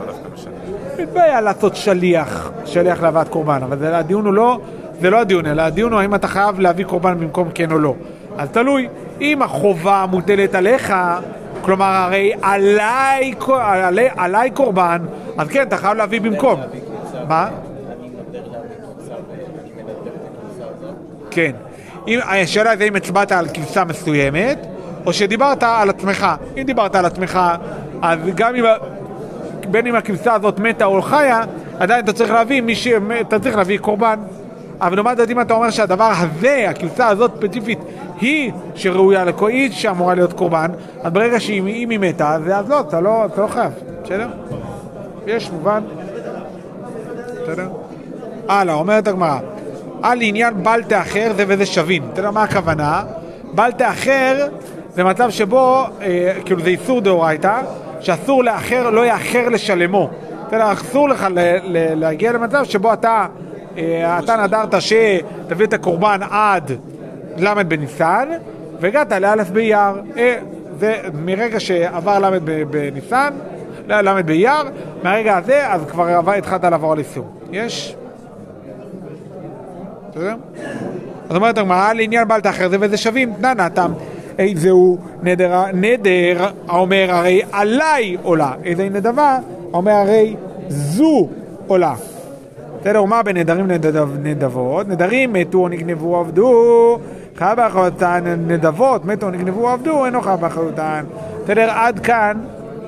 Speaker 5: לא דווקא משנה.
Speaker 1: אין בעיה לעשות שליח, שליח להבאת קורבן, אבל זה, הדיון הוא לא, זה לא הדיון, אלא הדיון הוא האם אתה חייב להביא קורבן במקום כן או לא. אז תלוי, אם החובה מוטלת עליך, כלומר הרי עליי, עלי, עליי קורבן, אז כן, אתה חייב להביא במקום. מה? כן. אם, השאלה זה אם הצבעת על כבשה מסוימת, או שדיברת על עצמך. אם דיברת על עצמך, אז גם אם... בין אם הכבשה הזאת מתה או חיה, עדיין אתה צריך להביא ש... אתה צריך להביא קורבן. אבל לעומת זאת אם אתה אומר שהדבר הזה, הכבשה הזאת ספציפית, היא שראויה לכל, שאמורה להיות קורבן, אז ברגע שאם אם היא מתה, אז לא, אתה לא, אתה לא חייב, בסדר? יש, מובן? בסדר? הלאה, אומרת הגמרא, על עניין בל תאחר זה וזה שווין. אתה יודע מה הכוונה? בל תאחר זה מצב שבו, אה, כאילו זה איסור דאורייתא, שאסור לאחר, לא יאחר לשלמו. אתה יודע, אסור לך ל, ל, להגיע למצב שבו אתה, אתה נדרת שתביא את הקורבן עד ל' בניסן, והגעת לאלף באייר. אה, זה מרגע שעבר ל' בניסן, לא, ל' באייר, מהרגע הזה, אז כבר התחלת לעבור על איסור. יש? בסדר? אז אומרת הגמרא, לעניין בל תאחר זה וזה שווים, תנא נתם. איזהו נדר, נדר האומר הרי עליי עולה, איזה נדבה האומר הרי זו עולה. בסדר, ומה בנדרים נדב, נדבות? נדרים מתו או נגנבו עבדו, חייב באחריותן, נדבות מתו או נגנבו עבדו, אינו חייב באחריותן. בסדר, עד כאן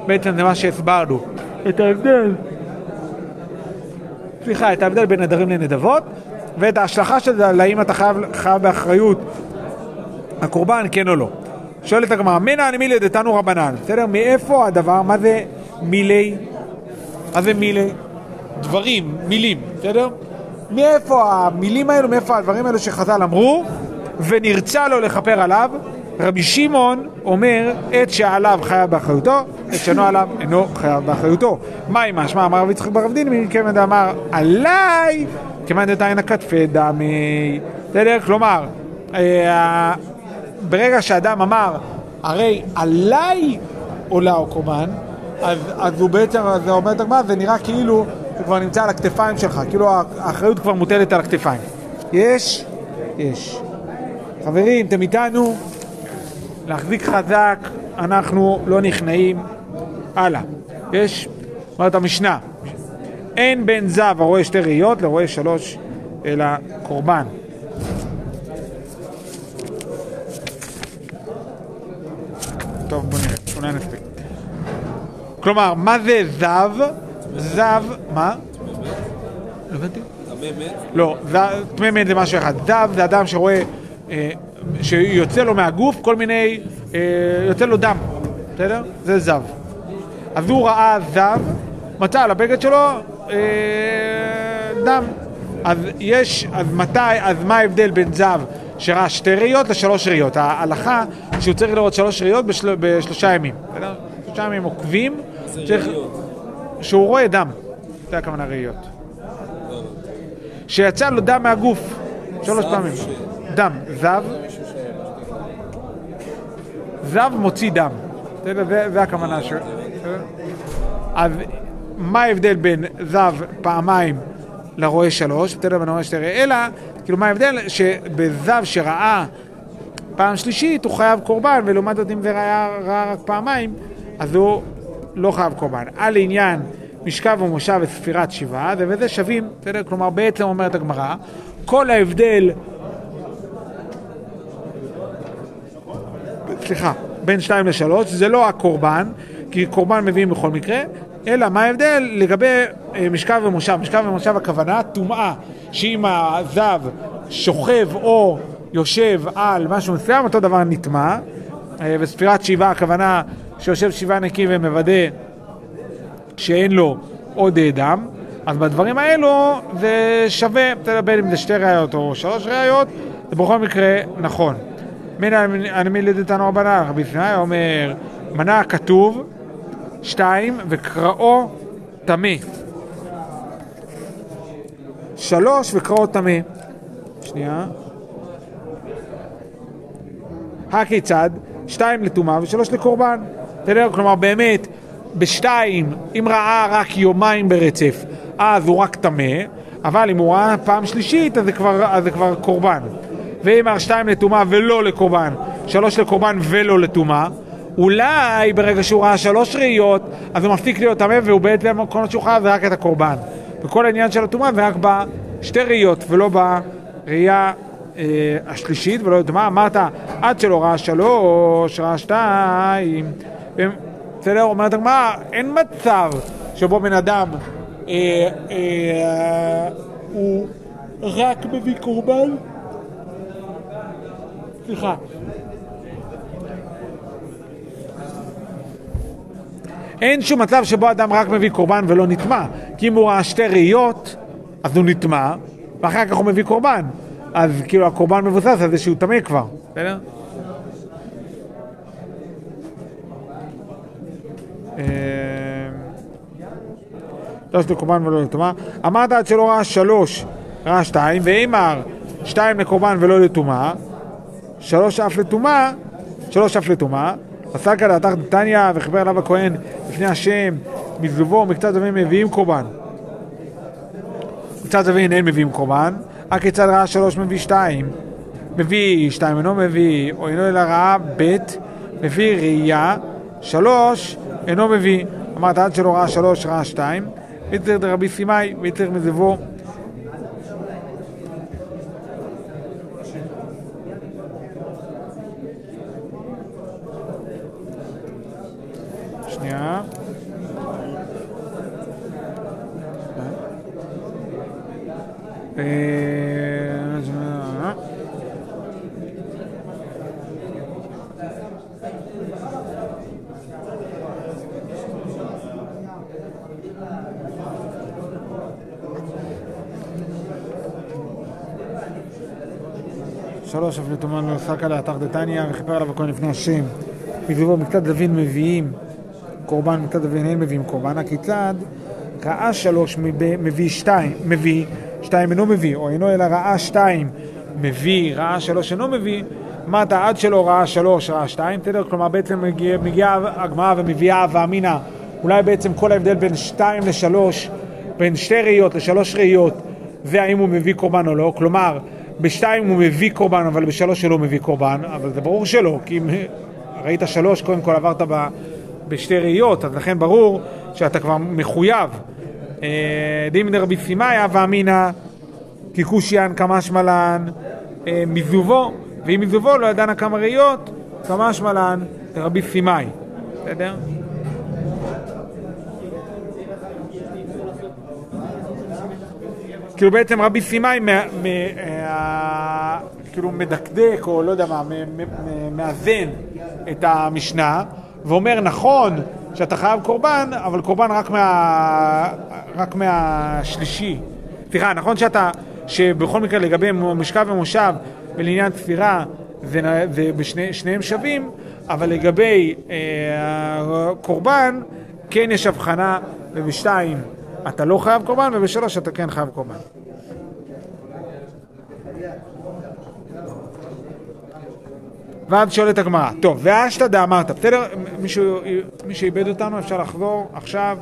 Speaker 1: בעצם זה מה שהסברנו. את ההבדל סליחה, את ההבדל בין נדרים לנדבות, ואת ההשלכה של זה, האם אתה חייב, חייב באחריות הקורבן, כן או לא. שואלת הגמרא, מנא אני מילי דתנו רבנן, בסדר? מאיפה הדבר, מה זה מילי? מה זה מילי? דברים, מילים, בסדר? מאיפה המילים האלו, מאיפה הדברים האלו שחז"ל אמרו, ונרצה לו לכפר עליו? רבי שמעון אומר, עת שעליו חייב באחריותו, עת שאינו עליו אינו חייב באחריותו. מה עם משמע? אמר רבי יצחק ברב דין, כיוון דאמר עליי, כיוון דתיינה כתפי דמי. בסדר? כלומר, אה, ברגע שאדם אמר, הרי עליי עולה קורבן, אז, אז הוא בעצם, זה אומר את הגמרא, זה נראה כאילו הוא כבר נמצא על הכתפיים שלך, כאילו האחריות כבר מוטלת על הכתפיים. יש? יש. חברים, אתם איתנו? להחזיק חזק, אנחנו לא נכנעים. הלאה. יש? אומרת המשנה, אין בין זב הרואה שתי ראיות לרואה שלוש אלא קורבן. טוב, בוא נראה, אולי נספיק. כלומר, מה זה זב? זב, מה? לא הבנתי. לא, טמא מת זה משהו אחד. זב זה אדם שרואה, אה, שיוצא לו מהגוף כל מיני, אה, יוצא לו דם, בסדר? זה זב. אז הוא ראה זב, מצא על הבגד שלו אה, דם. אז יש, אז מתי, אז מה ההבדל בין זב שראה שתי ראיות לשלוש ראיות? ההלכה שהוא צריך לראות שלוש ראיות בשל, בשלושה ימים? שלושה ימים עוקבים, צריך, שהוא רואה דם, זה הכוונה ראיות. שיצא לו דם מהגוף, שלוש פעמים. דם, זב. זב מוציא דם. זה, הכוונה ש... אז מה ההבדל בין זב פעמיים לרואה שלוש, בסדר? בין הרואה שתי ראי, אלא, כאילו מה ההבדל? שבזב שראה פעם שלישית הוא חייב קורבן, ולעומת זאת אם זה ראה רק פעמיים, אז הוא לא חייב קורבן. על עניין משכב ומושב וספירת שבעה, זה וזה שווים, בסדר? כלומר בעצם אומרת הגמרא, כל ההבדל, סליחה, בין שתיים לשלוש, זה לא הקורבן, כי קורבן מביאים בכל מקרה, אלא מה ההבדל לגבי אה, משכב ומושב. משכב ומושב הכוונה, טומאה, שאם הזב שוכב או יושב על משהו מסוים, אותו דבר נטמע, אה, וספירת שבעה הכוונה שיושב שבעה נקי ומוודא שאין לו עוד דם, אז בדברים האלו זה שווה, בין אם זה שתי ראיות או שלוש ראיות, זה בכל מקרה נכון. מן הנמי לידתנו רבנן, רבי ישמעאל אומר, מנה כתוב, שתיים, וקראו טמא. שלוש, וקראו טמא. שנייה. הכיצד? שתיים לטומאה ושלוש לקורבן. בסדר? כלומר באמת, בשתיים, אם ראה רק יומיים ברצף, אז הוא רק טמא, אבל אם הוא ראה פעם שלישית, אז זה כבר, אז זה כבר קורבן. ואם אמר שתיים לטומאה ולא לקורבן, שלוש לקורבן ולא לטומאה, אולי ברגע שהוא ראה שלוש ראיות, אז הוא מפסיק להיות טמא והוא בעצם כל מה שהוא חייב רק את הקורבן. וכל העניין של הטומאה זה רק בשתי ראיות ולא בראייה אה, השלישית ולא לטומאה. אמרת עד שלא ראה שלוש, ראה שתיים. בסדר? אומרת הגמרא, אין מצב שבו בן אדם אה, אה, הוא רק מביא קורבן? סליחה. אין שום מצב שבו אדם רק מביא קורבן ולא נטמע. כי אם הוא ראה שתי ראיות, אז הוא נטמע, ואחר כך הוא מביא קורבן. אז כאילו הקורבן מבוסס על זה שהוא טמא כבר, בסדר? לא שתי קורבן ולא לטומאה. אמרת עד שלא ראה שלוש, ראה שתיים, ואימר שתיים לקורבן ולא לטומאה, שלוש אף לטומאה, שלוש אף לטומאה, פסק על דעתך נתניא וחיבר עליו הכהן לפני השם, מזובו ומקצת זבין מביאים קורבן. מקצת זבין אין מביאים קורבן, הכיצד ראה שלוש מביא שתיים. מביא שתיים אינו מביא, או אינו אלא ראה ב', מביא ראייה, שלוש אינו מביא. אמרת עד שלא ראה שלוש ראה שתיים, ויצר דרבי סימאי, ויצר מזבו. שנייה. אה, לא שק עליה תחת דתניא וכיפר עליו הכהן לפני השם. מזבו מקצת דוד מביאים קורבן, מקצת דוד אין מביאים קורבן. הכיצד ראה שלוש מב- מביא שתיים, מביא, שתיים אינו מביא, או אינו אלא ראה שתיים מביא, ראה שלוש אינו מביא, אמרת עד שלא ראה שלוש ראה שתיים, בסדר? כלומר בעצם מגיע- מגיעה הגמרא ומביאה הווה אמינא, אולי בעצם כל ההבדל בין שתיים לשלוש, בין שתי ראיות לשלוש ראיות, זה האם הוא מביא קורבן או לא, כלומר בשתיים הוא מביא קורבן אבל בשלוש הוא לא מביא קורבן, אבל זה ברור שלא, כי אם ראית שלוש, קודם כל עברת ב, בשתי ראיות, אז לכן ברור שאתה כבר מחויב. אה, דין דרבי סימאי, הווה אמינא, כקושיין כמשמע לן, אה, מזובו, ואם מזובו לא ידענה כמה ראיות, כמשמע לן דרבי סימאי. בסדר? כאילו בעצם רבי סימאי אה, כאילו מדקדק, או לא יודע מה, מאזן את המשנה, ואומר נכון שאתה חייב קורבן, אבל קורבן רק, מה, רק מהשלישי. סליחה, נכון שאתה, שבכל מקרה לגבי משכב ומושב ולעניין תפירה, זה, זה בשני, שניהם שווים, אבל לגבי אה, קורבן, כן יש הבחנה, ובשתיים אתה לא חייב קורבן, ובשלוש אתה כן חייב קורבן. ואז שואלת הגמרא, טוב, ואשתא דאמרת, בסדר? מישהו, מישהו איבד אותנו, אפשר לחזור עכשיו.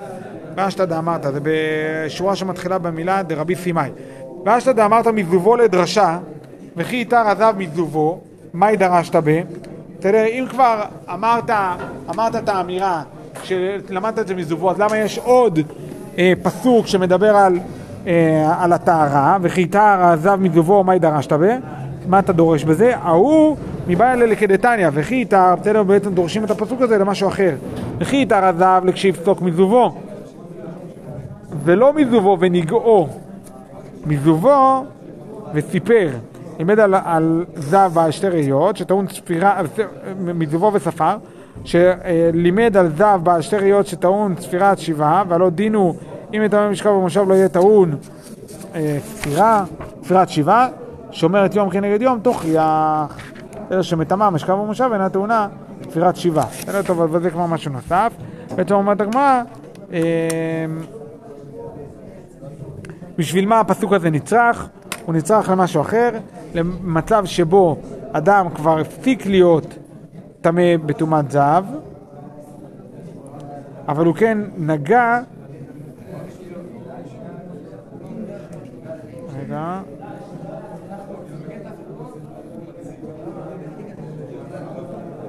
Speaker 1: ואשתא דאמרת, זה בשורה שמתחילה במילה דרבי סימאי. ואשתא דאמרת מזובו לדרשה, וכי איתר עזב מזובו, מהי דרשת ב? בסדר, אם כבר אמרת, אמרת את האמירה שלמדת את זה מזובו, אז למה יש עוד אה, פסוק שמדבר על, אה, על הטהרה, וכי איתר עזב מזובו, מהי דרשת ב? מה אתה דורש בזה? ההוא מבעיה אלה לכדתניא, וכי איתר, בסדר, בעצם דורשים את הפסוק הזה למשהו אחר. וכי איתר עזב לכשיפסוק מזובו, ולא מזובו ונגעו, מזובו וסיפר. לימד על, על זב בעל שתי ראיות, שטעון ספירה, מזובו וספר, שלימד על זב בעל שתי ראיות שטעון ספירת שבעה, והלא דין אם יטמא משכב במושב לא יהיה טעון אה, ספירה, ספירת שבעה, שאומרת יום כנגד יום, תוך ריח. אלא שמטמא משכב במושב אינה טעונה ספירת שבעה. בסדר, טוב, אבל זה כבר משהו נוסף. בעצם אומרת הגמרא, אה, בשביל מה הפסוק הזה נצרך? הוא נצרך למשהו אחר, למצב שבו אדם כבר הפסיק להיות טמא בטומאת זהב, אבל הוא כן נגע... רגע.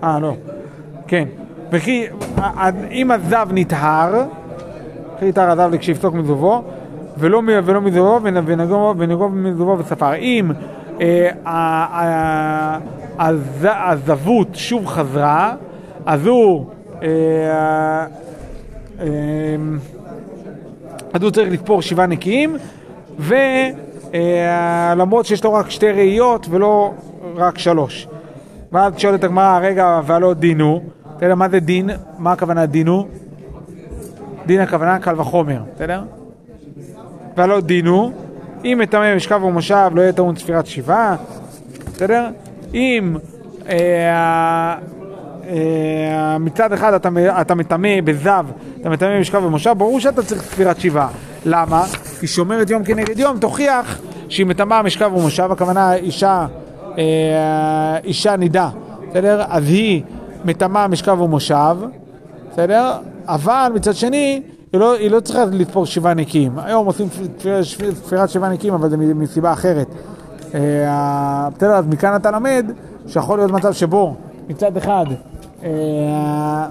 Speaker 1: אה, לא. כן. וכי אם הזב נטהר, וכי יטהר הזב לכשיפסוק מזובו, ולא, ולא מזובו, ונ- ונגו ונגו מזובו וספר. אם אה, ה- ה- הז- הזבות שוב חזרה, אז הוא... אה, אה, אז הוא צריך לספור שבעה נקיים, ו... אה, שיש לו רק שתי ראיות ולא רק שלוש. ואז שואלת הגמרא, רגע, והלא דינו, בסדר, מה זה דין? מה הכוונה דינו? דין הכוונה קל וחומר, בסדר? והלא דינו, אם מטמא משכב ומושב לא יהיה טעון ספירת שבעה, בסדר? אם אה, אה, מצד אחד אתה, אתה מטמא בזב, אתה מטמא משכב ומושב, ברור שאתה צריך ספירת שבעה. למה? כי שומרת יום כנגד יום תוכיח שהיא מטמאה משכב ומושב, הכוונה אישה, אה, אישה נידה, בסדר? אז היא מטמאה משכב ומושב, בסדר? אבל מצד שני, היא לא, היא לא צריכה לתפור שבעה נקיים. היום עושים ספירת שבעה נקיים, אבל זה מסיבה אחרת. אה, בסדר, אז מכאן אתה למד שיכול להיות מצב שבו מצד אחד אה,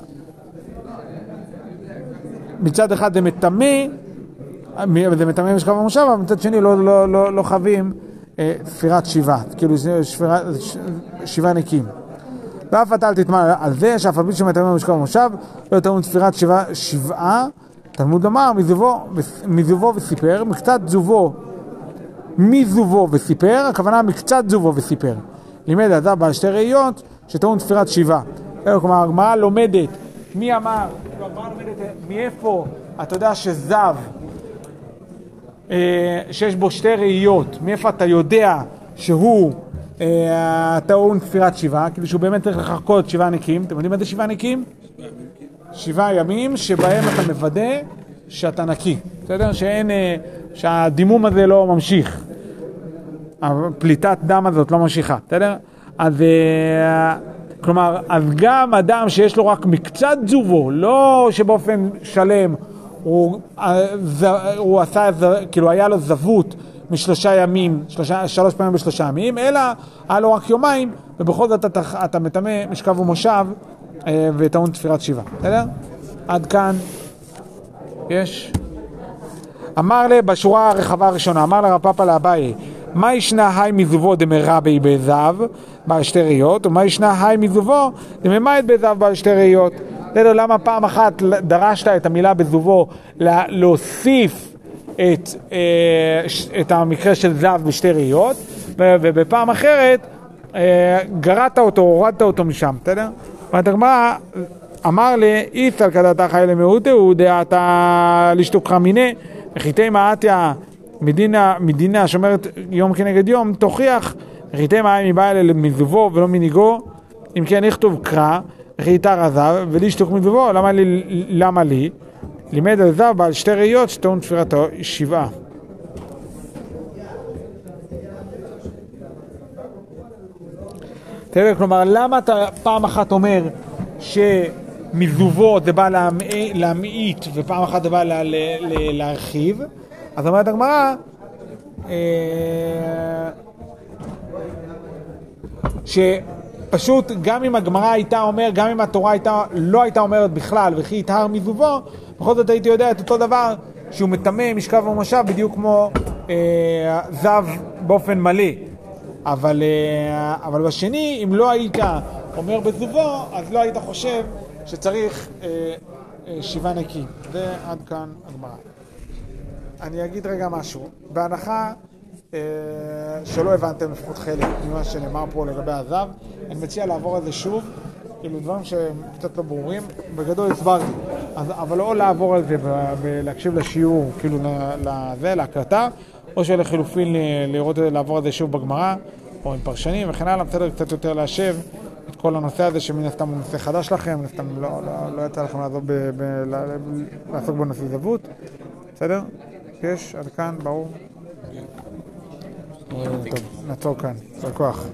Speaker 1: מצד אחד זה מטמא, זה מטמא משכב המושב, אבל מצד שני לא, לא, לא, לא חווים אה, ספירת שבעה, כאילו שפירה, שבעה נקיים. ואף אתה אל תטמע על זה שאף על פי שמטמא משכב המושב לא טעון ספירת שבעה, שבעה תלמוד לומר מזובו, מזובו וסיפר, מקצת זובו מזובו וסיפר, הכוונה מקצת זובו וסיפר. לימד אדם בעל שתי ראיות שטעון ספירת שבעה. כלומר, הגמרא לומדת, מי אמר, הגמרא לומדת מאיפה אתה יודע שזב, אה, שיש בו שתי ראיות, מאיפה אתה יודע שהוא אה, טעון ספירת שבעה, כאילו שהוא באמת צריך לחכות שבעה נקיים. אתם יודעים מה זה שבעה נקיים? שבעה ימים שבהם אתה מוודא שאתה נקי, בסדר? שאין, אה, שהדימום הזה לא ממשיך. הפליטת דם הזאת לא ממשיכה, בסדר? אז כלומר, אז גם אדם שיש לו רק מקצת תזובו, לא שבאופן שלם הוא, הוא עשה, כאילו היה לו זבות משלושה ימים, שלושה, שלוש פעמים בשלושה ימים, אלא היה לו רק יומיים, ובכל זאת אתה, אתה מטמא משכב ומושב אה, וטעון תפירת שבעה, בסדר? עד כאן יש. אמר לי בשורה הרחבה הראשונה, אמר לרב פאפא לאביי, מה ישנה היי מזובו דמרבי בזב בעל שתי ראיות, ומה ישנה היי מזובו דממית בזב בעל שתי ראיות. בסדר, למה פעם אחת דרשת את המילה בזובו להוסיף את, אה, את המקרה של זב בשתי ראיות, ובפעם אחרת אה, גרעת אותו, הורדת אותו משם, בסדר? אומרת הגמרא, אמר לי, איסל כדתה חי למיעוטהו דעתה לשתוקך מיניה, וחיתי מעטיה מדינה, מדינה שאומרת יום כנגד יום, תוכיח, וחיתי מים מבעיה מזובו ולא מניגו, אם כן יכתוב קרא, וחיתה רזב, ולשתוק מזובו, למה לי? למה לי? לימד על זב בעל שתי ראיות שטעון תפילתו שבעה. כלומר, למה אתה פעם אחת אומר שמזובו זה בא להמעיט ופעם אחת זה בא לה, לה, לה, להרחיב? אז אומרת הגמרא, אה, שפשוט גם אם הגמרא הייתה אומר, גם אם התורה הייתה, לא הייתה אומרת בכלל וכי יטהר מזובו, בכל זאת הייתי יודע את אותו דבר שהוא מטמא משכב ומושב בדיוק כמו אה, זב באופן מלא. אבל, אה, אבל בשני, אם לא היית אומר בזובו, אז לא היית חושב שצריך אה, אה, שבעה נקיים. זה עד כאן הגמרא. אני אגיד רגע משהו. בהנחה אה, שלא הבנתם לפחות חלק ממה שנאמר פה לגבי הזב, אני מציע לעבור על זה שוב, כאילו דברים שהם קצת לא ברורים. בגדול הסברתי, אז, אבל או לעבור על זה ולהקשיב לשיעור, כאילו לזה, להקלטה, או שלחילופין לראות, לעבור על זה שוב בגמרא, או עם פרשנים וכן הלאה, בסדר קצת יותר להשב כל הנושא הזה שמן הסתם הוא נושא חדש לכם, מן הסתם לא, לא, לא יצא לכם לעזוב ב, ב, לעסוק בנושא זבות, בסדר? יש, עד כאן, ברור? טוב, נעצור כאן, יישר כוח.